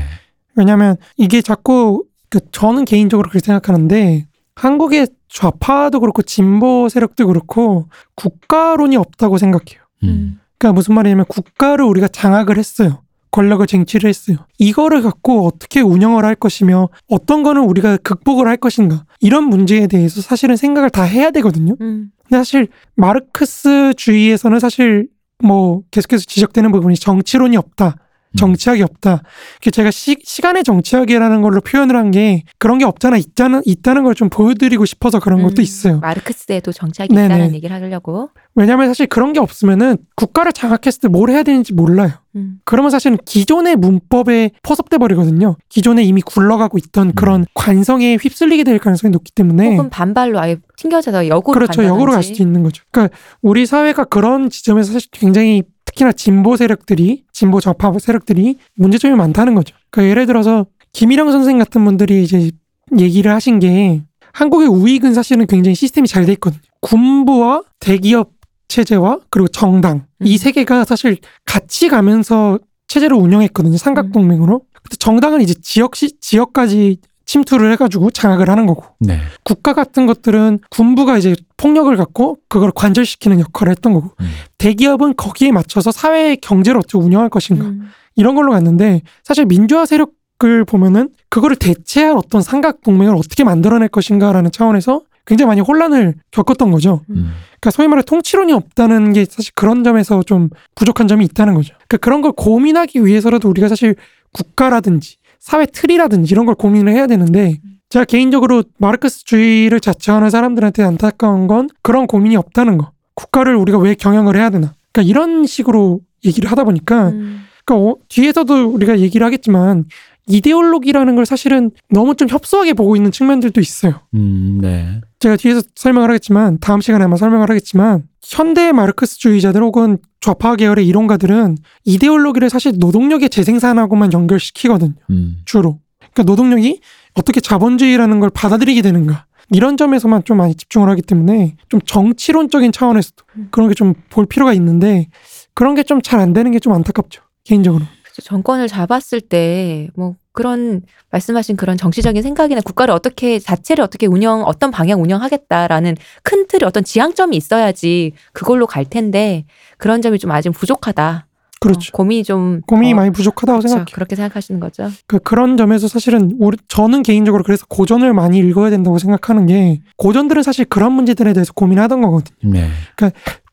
왜냐하면 이게 자꾸 그 저는 개인적으로 그렇게 생각하는데 한국의 좌파도 그렇고 진보 세력도 그렇고 국가론이 없다고 생각해요. 음. 그러니까 무슨 말이냐면 국가를 우리가 장악을 했어요. 권력을 쟁취를 했어요. 이거를 갖고 어떻게 운영을 할 것이며 어떤 거는 우리가 극복을 할 것인가 이런 문제에 대해서 사실은 생각을 다 해야 되거든요. 음. 근데 사실 마르크스주의에서는 사실 뭐 계속해서 지적되는 부분이 정치론이 없다. 정치학이 없다. 그 제가 시, 시간의 정치학이라는 걸로 표현을 한 게 그런 게 없잖아 있다는 있다는 걸 좀 보여드리고 싶어서 그런 것도 음. 있어요. 마르크스에도 정착이 네네. 있다는 얘기를 하려고. 왜냐하면 사실 그런 게 없으면은 국가를 장악했을 때 뭘 해야 되는지 몰라요. 음. 그러면 사실은 기존의 문법에 포섭돼 버리거든요. 기존에 이미 굴러가고 있던 그런 관성에 휩쓸리게 될 가능성이 높기 때문에 혹은 반발로 아예 튕겨져서 역으로 네. 그렇죠. 간다든지. 역으로 갈 수도 있는 거죠. 그러니까 우리 사회가 그런 지점에서 사실 굉장히 특히나 진보 세력들이 진보 좌파 세력들이 문제점이 많다는 거죠. 그러니까 예를 들어서 김일영 선생 같은 분들이 이제 얘기를 하신 게 한국의 우익은 사실은 굉장히 시스템이 잘 돼 있거든요. 군부와 대기업 체제와 그리고 정당 이 음. 세 개가 사실 같이 가면서 체제를 운영했거든요. 삼각동맹으로. 근데 정당은 이제 지역 시 지역까지 침투를 해가지고 장악을 하는 거고 네. 국가 같은 것들은 군부가 이제 폭력을 갖고 그걸 관절시키는 역할을 했던 거고 음. 대기업은 거기에 맞춰서 사회 경제를 어떻게 운영할 것인가 음. 이런 걸로 갔는데 사실 민주화 세력을 보면은 그거를 대체할 어떤 삼각 동맹을 어떻게 만들어낼 것인가라는 차원에서 굉장히 많이 혼란을 겪었던 거죠. 음. 그러니까 소위 말해 통치론이 없다는 게 사실 그런 점에서 좀 부족한 점이 있다는 거죠. 그러니까 그런 걸 고민하기 위해서라도 우리가 사실 국가라든지 사회 틀이라든지 이런 걸 고민을 해야 되는데 제가 개인적으로 마르크스주의를 자처하는 사람들한테 안타까운 건 그런 고민이 없다는 거. 국가를 우리가 왜 경영을 해야 되나. 그러니까 이런 식으로 얘기를 하다 보니까 음. 그러니까 어, 뒤에서도 우리가 얘기를 하겠지만 이데올로기라는 걸 사실은 너무 좀 협소하게 보고 있는 측면들도 있어요. 음, 네. 제가 뒤에서 설명을 하겠지만 다음 시간에 아마 설명을 하겠지만 현대 마르크스주의자들 혹은 좌파 계열의 이론가들은 이데올로기를 사실 노동력의 재생산하고만 연결시키거든요. 음. 주로. 그러니까 노동력이 어떻게 자본주의라는 걸 받아들이게 되는가. 이런 점에서만 좀 많이 집중을 하기 때문에 좀 정치론적인 차원에서도 음. 그런 게 좀 볼 필요가 있는데 그런 게 좀 잘 안 되는 게 좀 안타깝죠. 개인적으로. 정권을 잡았을 때 뭐 그런 말씀하신 그런 정치적인 생각이나 국가를 어떻게 자체를 어떻게 운영 어떤 방향 운영하겠다라는 큰 틀의 어떤 지향점이 있어야지 그걸로 갈 텐데 그런 점이 좀 아직 부족하다. 그렇죠. 어, 고민이 좀 고민이 어, 많이 부족하다고 그렇죠. 생각해요. 그렇게 생각하시는 거죠. 그 그런 점에서 사실은 우리 저는 개인적으로 그래서 고전을 많이 읽어야 된다고 생각하는 게 고전들은 사실 그런 문제들에 대해서 고민하던 거거든요. 네.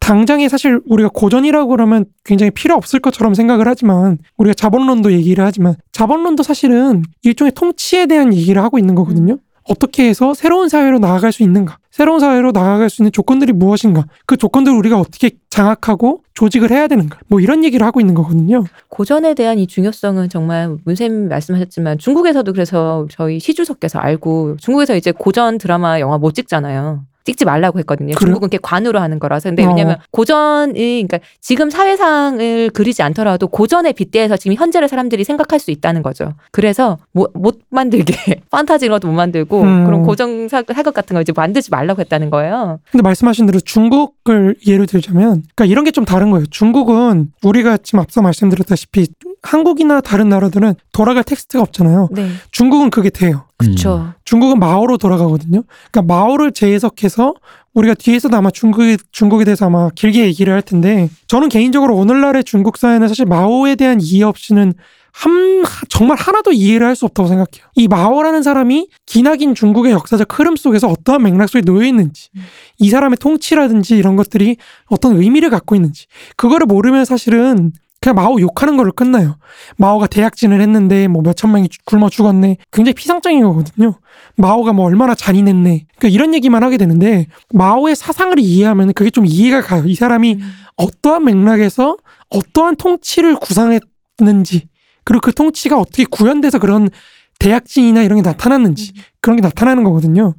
당장에 사실 우리가 고전이라고 그러면 굉장히 필요 없을 것처럼 생각을 하지만 우리가 자본론도 얘기를 하지만 자본론도 사실은 일종의 통치에 대한 얘기를 하고 있는 거거든요. 어떻게 해서 새로운 사회로 나아갈 수 있는가? 새로운 사회로 나아갈 수 있는 조건들이 무엇인가? 그 조건들을 우리가 어떻게 장악하고 조직을 해야 되는가? 뭐 이런 얘기를 하고 있는 거거든요. 고전에 대한 이 중요성은 정말 문쌤 말씀하셨지만 중국에서도 그래서 저희 시주석께서 알고 중국에서 이제 고전 드라마 영화 못 찍잖아요. 찍지 말라고 했거든요. 그래요? 중국은 그게 관으로 하는 거라서. 근데 어. 왜냐면 고전이 그러니까 지금 사회상을 그리지 않더라도 고전에 빗대서 지금 현재를 사람들이 생각할 수 있다는 거죠. 그래서 못, 못 만들게 판타지 이런 것도 못 만들고 음. 그런 사- 사극 같은 거 이제 만들지 말라고 했다는 거예요. 근데 말씀하신 대로 중국을 예를 들자면, 그러니까 이런 게 좀 다른 거예요. 중국은 우리가 지금 앞서 말씀드렸다시피 한국이나 다른 나라들은 돌아갈 텍스트가 없잖아요. 네. 중국은 그게 돼요. 그렇죠. 중국은 마오로 돌아가거든요. 그러니까 마오를 재해석해서 우리가 뒤에서도 아마 중국에, 중국에 대해서 아마 길게 얘기를 할 텐데 저는 개인적으로 오늘날의 중국 사회는 사실 마오에 대한 이해 없이는 한, 정말 하나도 이해를 할 수 없다고 생각해요. 이 마오라는 사람이 기나긴 중국의 역사적 흐름 속에서 어떠한 맥락 속에 놓여 있는지, 이 사람의 통치라든지 이런 것들이 어떤 의미를 갖고 있는지, 그거를 모르면 사실은 그냥 마오 욕하는 걸로 끝나요. 마오가 대약진을 했는데 뭐 몇천 명이 죽- 굶어 죽었네. 굉장히 피상적인 거거든요. 마오가 뭐 얼마나 잔인했네. 그러니까 이런 얘기만 하게 되는데 마오의 사상을 이해하면 그게 좀 이해가 가요. 이 사람이 어떠한 맥락에서 어떠한 통치를 구상했는지 그리고 그 통치가 어떻게 구현돼서 그런 대약진이나 이런 게 나타났는지 그런 게 나타나는 거거든요.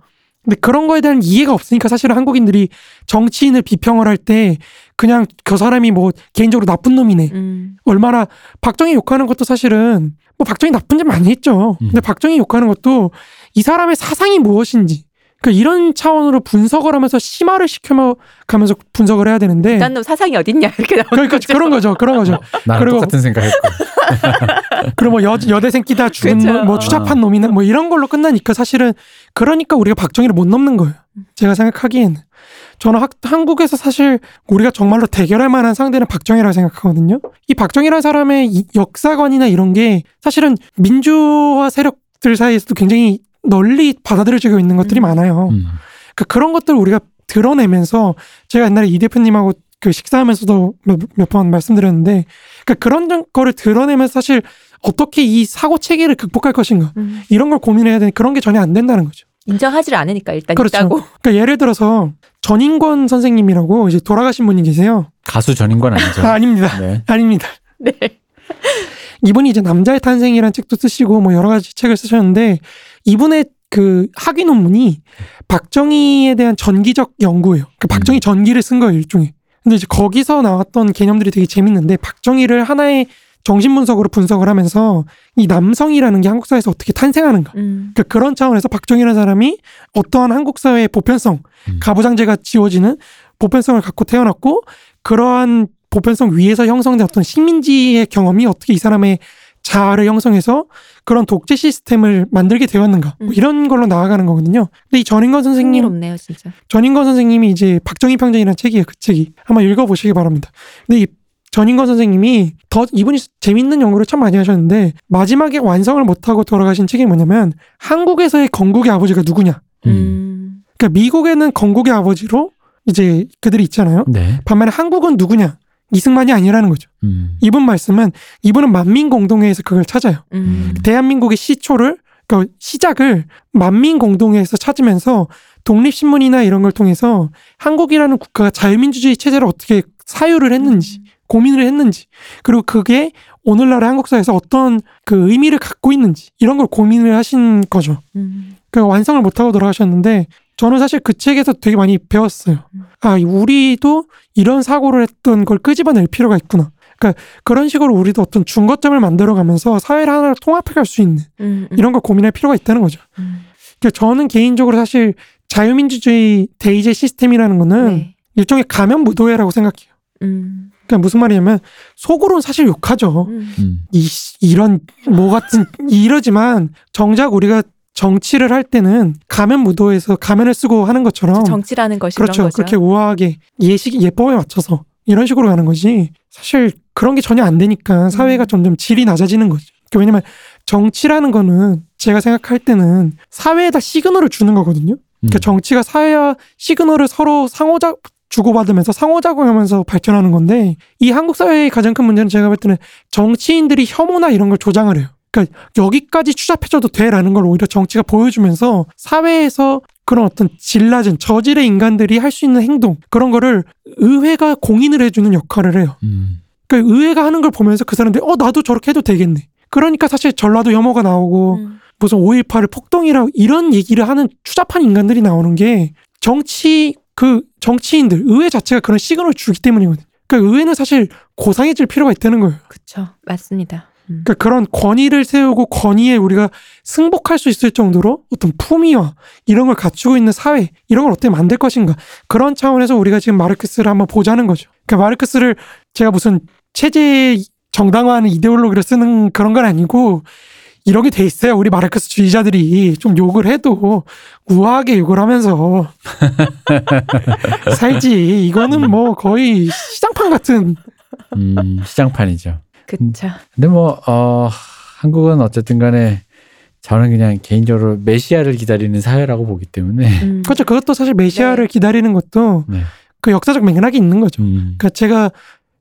근데 그런 거에 대한 이해가 없으니까 사실은 한국인들이 정치인을 비평을 할 때 그냥 그 사람이 뭐 개인적으로 나쁜 놈이네. 음. 얼마나 박정희 욕하는 것도 사실은 뭐 박정희 나쁜 점 많이 했죠. 근데 박정희 욕하는 것도 이 사람의 사상이 무엇인지 그 이런 차원으로 분석을 하면서 심화를 시켜 가면서 분석을 해야 되는데 딴놈 사상이 어딨냐 이렇게 나오는 그러니까 거죠. 그런 거죠. 그런 거죠. 나랑 그리고- 똑같은 생각했고. 그리고 뭐 여, 여대생 끼다 죽은. 뭐, 뭐 추잡한 놈이나 뭐 이런 걸로 끝나니까 사실은 그러니까 우리가 박정희를 못 넘는 거예요. 제가 생각하기에는. 저는 학- 한국에서 사실 우리가 정말로 대결할 만한 상대는 박정희라고 생각하거든요. 이 박정희라는 사람의 이 역사관이나 이런 게 사실은 민주화 세력 들 사이에서도 굉장히 널리 받아들여지고 있는 것들이 음. 많아요. 음. 그 그런 것들을 우리가 드러내면서 제가 옛날에 이 대표님하고 그 식사하면서도 몇 번 말씀드렸는데 그러니까 그런 점- 거를 드러내면서 사실 어떻게 이 사고 체계를 극복할 것인가 음. 이런 걸 고민해야 되는 그런 게 전혀 안 된다는 거죠. 인정하지를 않으니까 일단 그렇죠. 있다고. 그러니까 예를 들어서 전인권 선생님이라고 이제 돌아가신 분이 계세요. 가수 전인 건 아니죠. 아, 아닙니다. 네. 아닙니다. 네. 이분이 이제 남자의 탄생이라는 책도 쓰시고 뭐 여러 가지 책을 쓰셨는데 이분의 그 학위 논문이 박정희에 대한 전기적 연구예요. 그 박정희 전기를 쓴 거예요, 일종의. 근데 이제 거기서 나왔던 개념들이 되게 재밌는데 박정희를 하나의 정신 분석으로 분석을 하면서 이 남성이라는 게 한국 사회에서 어떻게 탄생하는가. 음. 그 그런 차원에서 박정희라는 사람이 어떠한 한국 사회의 보편성, 음. 가부장제가 지워지는 보편성을 갖고 태어났고 그러한 보편성 위에서 형성된 어떤 식민지의 경험이 어떻게 이 사람의 자아를 형성해서 그런 독재 시스템을 만들게 되었는가 뭐 음. 이런 걸로 나아가는 거거든요. 근데 이 전인권 선생님 흥미롭네요, 진짜. 전인권 선생님이 이제 박정희 평전이라는 책이에요. 그 책이 한번 읽어보시기 바랍니다. 근데 이 전인권 선생님이 더 이분이 재밌는 연구를 참 많이 하셨는데 마지막에 완성을 못하고 돌아가신 책이 뭐냐면 한국에서의 건국의 아버지가 누구냐. 음. 음. 그러니까 미국에는 건국의 아버지로 이제 그들이 있잖아요. 네. 반면에 한국은 누구냐. 이승만이 아니라는 거죠. 음. 이분 말씀은 이분은 만민 공동회에서 그걸 찾아요. 음. 대한민국의 시초를 그 시작을 만민 공동회에서 찾으면서 독립신문이나 이런 걸 통해서 한국이라는 국가가 자유민주주의 체제를 어떻게 사유를 했는지 고민을 했는지 그리고 그게 오늘날의 한국 사회에서 어떤 그 의미를 갖고 있는지 이런 걸 고민을 하신 거죠. 음. 그 완성을 못하고 돌아가셨는데 저는 사실 그 책에서 되게 많이 배웠어요. 아, 우리도 이런 사고를 했던 걸 끄집어낼 필요가 있구나. 그러니까 그런 식으로 우리도 어떤 중거점을 만들어가면서 사회를 하나로 통합해 갈 수 있는 음. 음. 이런 걸 고민할 필요가 있다는 거죠. 음. 그러니까 저는 개인적으로 사실 자유민주주의 대의제 시스템이라는 거는 네. 일종의 가면 무도회라고 생각해요. 음. 그러니까 무슨 말이냐면 속으로는 사실 욕하죠. 음. 음. 이 이런 뭐 같은 이러지만 정작 우리가 정치를 할 때는 가면 무도회에서 가면을 쓰고 하는 것처럼 정치라는 것이 그렇죠. 그런 거죠. 그렇게 우아하게 예식 예법에 맞춰서 이런 식으로 가는 거지. 사실 그런 게 전혀 안 되니까 사회가 음. 점점 질이 낮아지는 거죠. 그러니까 왜냐면 정치라는 거는 제가 생각할 때는 사회에다 시그널을 주는 거거든요. 그러니까 음. 정치가 사회와 시그널을 서로 상호작 주고받으면서 상호작용하면서 발전하는 건데 이 한국 사회의 가장 큰 문제는 제가 볼 때는 정치인들이 혐오나 이런 걸 조장을 해요. 그러니까 여기까지 추잡해져도 돼라는 걸 오히려 정치가 보여주면서 사회에서 그런 어떤 질 낮은 저질의 인간들이 할 수 있는 행동 그런 거를 의회가 공인을 해주는 역할을 해요. 음. 그러니까 의회가 하는 걸 보면서 그 사람들이 어 나도 저렇게 해도 되겠네. 그러니까 사실 전라도 혐오가 나오고 음. 무슨 5.18을 폭동이라고 이런 얘기를 하는 추잡한 인간들이 나오는 게 정치 그 정치인들 의회 자체가 그런 시그널을 주기 때문이거든요. 그러니까 의회는 사실 고상해질 필요가 있다는 거예요. 그쵸. 맞습니다. 음. 그러니까 그런 권위를 세우고 권위에 우리가 승복할 수 있을 정도로 어떤 품위와 이런 걸 갖추고 있는 사회 이런 걸 어떻게 만들 것인가 그런 차원에서 우리가 지금 마르크스를 한번 보자는 거죠. 그러니까 마르크스를 제가 무슨 체제 정당화하는 이데올로기를 쓰는 그런 건 아니고 이런 게돼 있어요. 우리 마르크스 주의자들이 좀 욕을 해도 우아하게 욕을 하면서 살지. 이거는 뭐 거의 시장판 같은 음, 시장판이죠. 그쵸. 근데 뭐, 어, 한국은 어쨌든 간에 저는 그냥 개인적으로 메시아를 기다리는 사회라고 보기 때문에. 음. 그렇죠. 그것도 사실 메시아를 네. 기다리는 것도 네. 그 역사적 맥락이 있는 거죠. 음, 그러니까 제가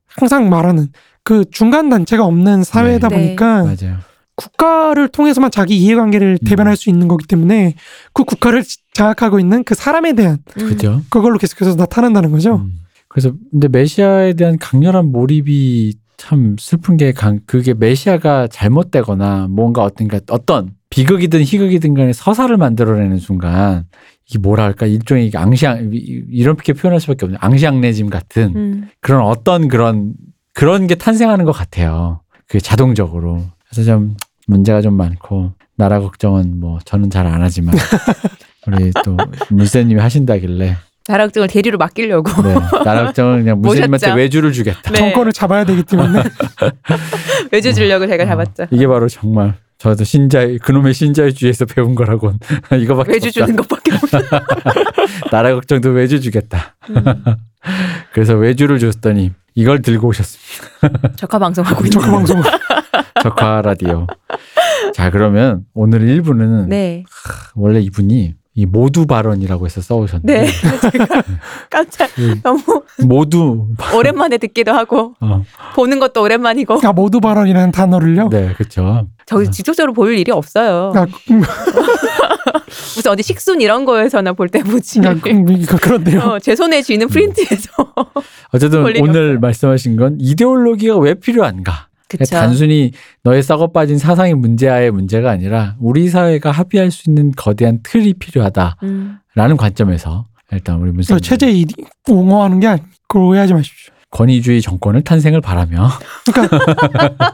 항상 말하는 그 중간 단체가 없는 사회다 네. 보니까 맞아요. 국가를 통해서만 자기 이해관계를 음. 대변할 수 있는 거기 때문에 그 국가를 장악하고 있는 그 사람에 대한 음. 그죠? 그걸로 계속해서 나타난다는 거죠. 음. 그래서 근데 메시아에 대한 강렬한 몰입이 참 슬픈 게 강, 그게 메시아가 잘못되거나 뭔가 어떤 그러니까 어떤 비극이든 희극이든 간에 서사를 만들어내는 순간 이게 뭐라 할까 일종의 앙시앙 이- 이렇게 표현할 수밖에 없는 앙시앙내짐 같은 음. 그런 어떤 그런 그런 게 탄생하는 것 같아요. 그게 자동적으로. 그래서 좀 문제가 좀 많고 나라 걱정은 뭐 저는 잘 안 하지만 우리 또 문세님이 하신다길래 나라 걱정을 대리로 맡기려고 네, 나라 걱정은 그냥 모셨죠. 외주를 주겠다. 네. 정권을 잡아야 되기 때문에 외주 주려고 제가 잡았죠. 이게 바로 정말 저도 신자의 그놈의 신자유주의에서 배운 거라곤 이거밖에 외주 없다. 주는 것밖에 없어. 나라 걱정도 외주 주겠다. 음. 그래서 외주를 줬더니 이걸 들고 오셨습니다. 적화 방송하고 있는. 적화 방송 적화 라디오. 자 그러면 오늘 1부는 네. 원래 이분이 이 모두 발언이라고 해서 써오셨는데 네. 제가 깜짝 음. 너무 모두 오랜만에 듣기도 하고 어, 보는 것도 오랜만이고 아 모두 발언이라는 단어를요. 네 그렇죠. 저 직접적으로 볼 일이 없어요. 아, 음, 무슨 어디 식순 이런 거에서나 볼 때 보지. 아, 음, 이거 그런데요. 어, 제 손에 쥐는 프린트에서. 어쨌든 오늘 없어요. 말씀하신 건 이데올로기가 왜 필요한가? 그쵸. 단순히 너의 썩어 빠진 사상의 문제와의 문제가 아니라 우리 사회가 합의할 수 있는 거대한 틀이 필요하다라는 음. 관점에서 일단 우리 저 문세 체제 이 옹호하는 게 아니- 그걸 오해하지 마십시오. 권위주의 정권을 탄생을 바라며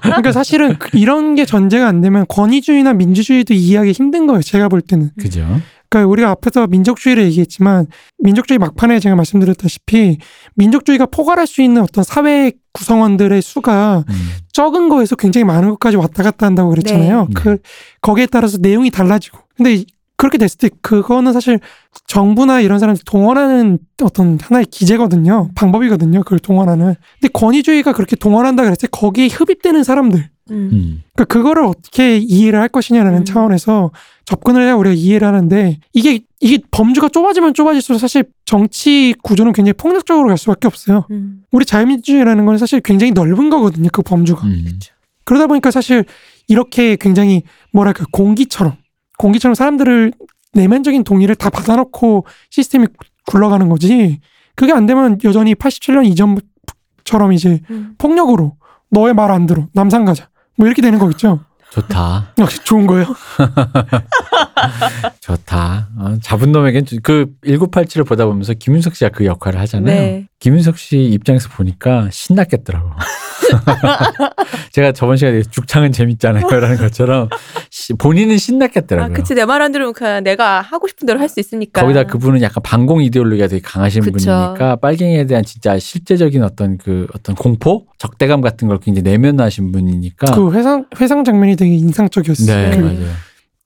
그러니까 사실은 그- 이런 게 전제가 안 되면 권위주의나 민주주의도 이해하기 힘든 거예요. 제가 볼 때는. 그죠? 그러니까 우리가 앞에서 민족주의를 얘기했지만 민족주의 막판에 제가 말씀드렸다시피 민족주의가 포괄할 수 있는 어떤 사회 구성원들의 수가 음. 적은 거에서 굉장히 많은 것까지 왔다 갔다 한다고 그랬잖아요. 네. 그 거기에 따라서 내용이 달라지고. 근데 이- 그렇게 됐을 때 그거는 사실 정부나 이런 사람들 동원하는 어떤 하나의 기제거든요. 방법이거든요. 그걸 동원하는. 근데 권위주의가 그렇게 동원한다 그랬을 때 거기에 흡입되는 사람들. 음. 음. 그러니까 그거를 어떻게 이해를 할 것이냐라는 음. 차원에서 접근을 해야 우리가 이해를 하는데 이게 이게 범주가 좁아지면 좁아질수록 사실 정치 구조는 굉장히 폭력적으로 갈 수밖에 없어요. 음. 우리 자유민주주의라는 건 사실 굉장히 넓은 거거든요. 그 범주가. 음. 그러다 보니까 사실 이렇게 굉장히 뭐랄까 공기처럼 공기처럼 사람들을 내면적인 동의를 다 받아놓고 시스템이 굴러가는 거지. 그게 안 되면 여전히 87년 이전처럼 이제 음. 폭력으로 너의 말 안 들어 남산 가자 뭐 이렇게 되는 거겠죠. 좋다. 역시 좋은 거예요. 좋다. 어, 잡은 놈에겐 좀- 그 1987을 보다 보면서 김윤석 씨가 그 역할을 하잖아요. 네. 김윤석 씨 입장에서 보니까 신났겠더라고. 제가 저번 시간에 죽창은 재밌잖아요. 라는 것처럼 시- 본인은 아, 신났겠더라고요. 그치. 내 말 안 들으면 그냥 내가 하고 싶은 대로 할 수 있으니까. 거기다 그분은 약간 반공 이데올로기가 되게 강하신 그쵸. 분이니까 빨갱이에 대한 진짜 실제적인 어떤 그 어떤 공포, 적대감 같은 걸 굉장히 내면화하신 분이니까. 그 회상 회상 장면이 되게 인상적이었어요. 네, 그 맞아요.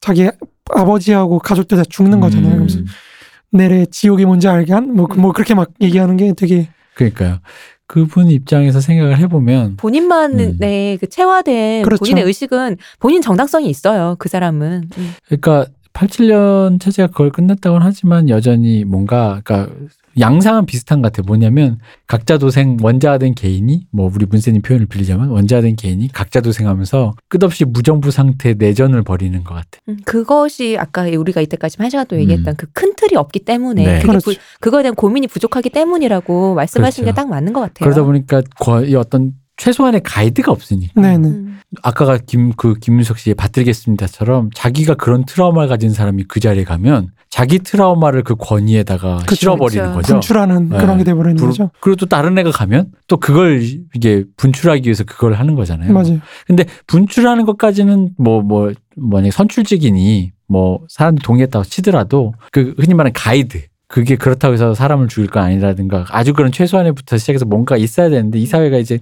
자기 아버지하고 가족들 다 죽는 거잖아요. 음, 그래서 내래 지옥이 뭔지 알간 뭐, 그- 뭐 그렇게 막 얘기하는 게 되게 그러니까요. 그분 입장에서 생각을 해보면 본인만의 그 체화된 그렇죠. 본인의 의식은 본인 정당성이 있어요. 그 사람은. 음. 그러니까 87년 체제가 그걸 끝냈다고는 하지만 여전히 뭔가 그러니까 양상은 비슷한 것 같아요. 뭐냐면 각자 도생 원자된 개인이 뭐 우리 문세님 표현을 빌리자면 원자된 개인이 각자 도생하면서 끝없이 무정부 상태 내전을 벌이는 것 같아. 음, 그것이 아까 우리가 이때까지 한 시간 또 얘기했던 음. 그큰 틀이 없기 때문에 네. 그게 그렇죠. 부, 그거에 대한 고민이 부족하기 때문이라고 말씀하신 그렇죠. 게딱 맞는 것 같아요. 그러다 보니까 거의 어떤 최소한의 가이드가 없으니까. 네네 음. 아까가 김 그 김윤석 씨의 받들겠습니다처럼 자기가 그런 트라우마를 가진 사람이 그 자리에 가면 자기 트라우마를 그 권위에다가 그쵸, 실어버리는 그쵸. 거죠. 분출하는 네. 그런 게 돼버리는 불- 거죠. 그리고 또 다른 애가 가면 또 그걸 이게 분출하기 위해서 그걸 하는 거잖아요. 맞아요. 근데 분출하는 것까지는 뭐뭐 뭐냐 선출직이니 뭐 사람들이 동의했다고 치더라도 그 흔히 말하는 가이드 그게 그렇다고 해서 사람을 죽일 건 아니라든가 아주 그런 최소한에부터 시작해서 뭔가 있어야 되는데 이 사회가 이제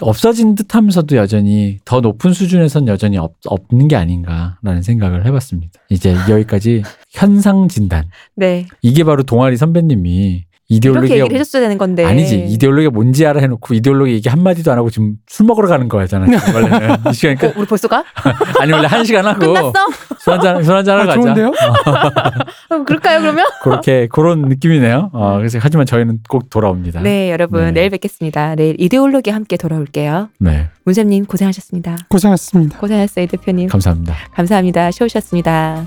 없어진 듯 하면서도 여전히 더 높은 수준에선 여전히 없, 없는 게 아닌가라는 생각을 해봤습니다. 이제 여기까지 현상 진단 네. 이게 바로 동아리 선배님이 이렇게 이데올로기가 얘기를 해줬어야 되는 건데. 아니지 이데올로기가 뭔지 알아 해놓고 이데올로기 얘기 한 마디도 안 하고 지금 술 먹으러 가는 거잖아요. 지금 원래는 이 시간 어, 우리 벌써 가? 아니 원래 한 시간 하고 끝났어? 술 한잔 술 한잔 하러 아, 가자. 좋은데요? 그럼 그럴까요, 그러면? 그렇게 그런 느낌이네요. 어, 그래서 하지만 저희는 꼭 돌아옵니다. 네, 여러분. 네. 내일 뵙겠습니다. 내일 이데올로기 함께 돌아올게요. 네, 문쌤님 고생하셨습니다. 고생하셨습니다. 고생하셨어요, 이 대표님. 감사합니다. 감사합니다. 쉬우셨습니다.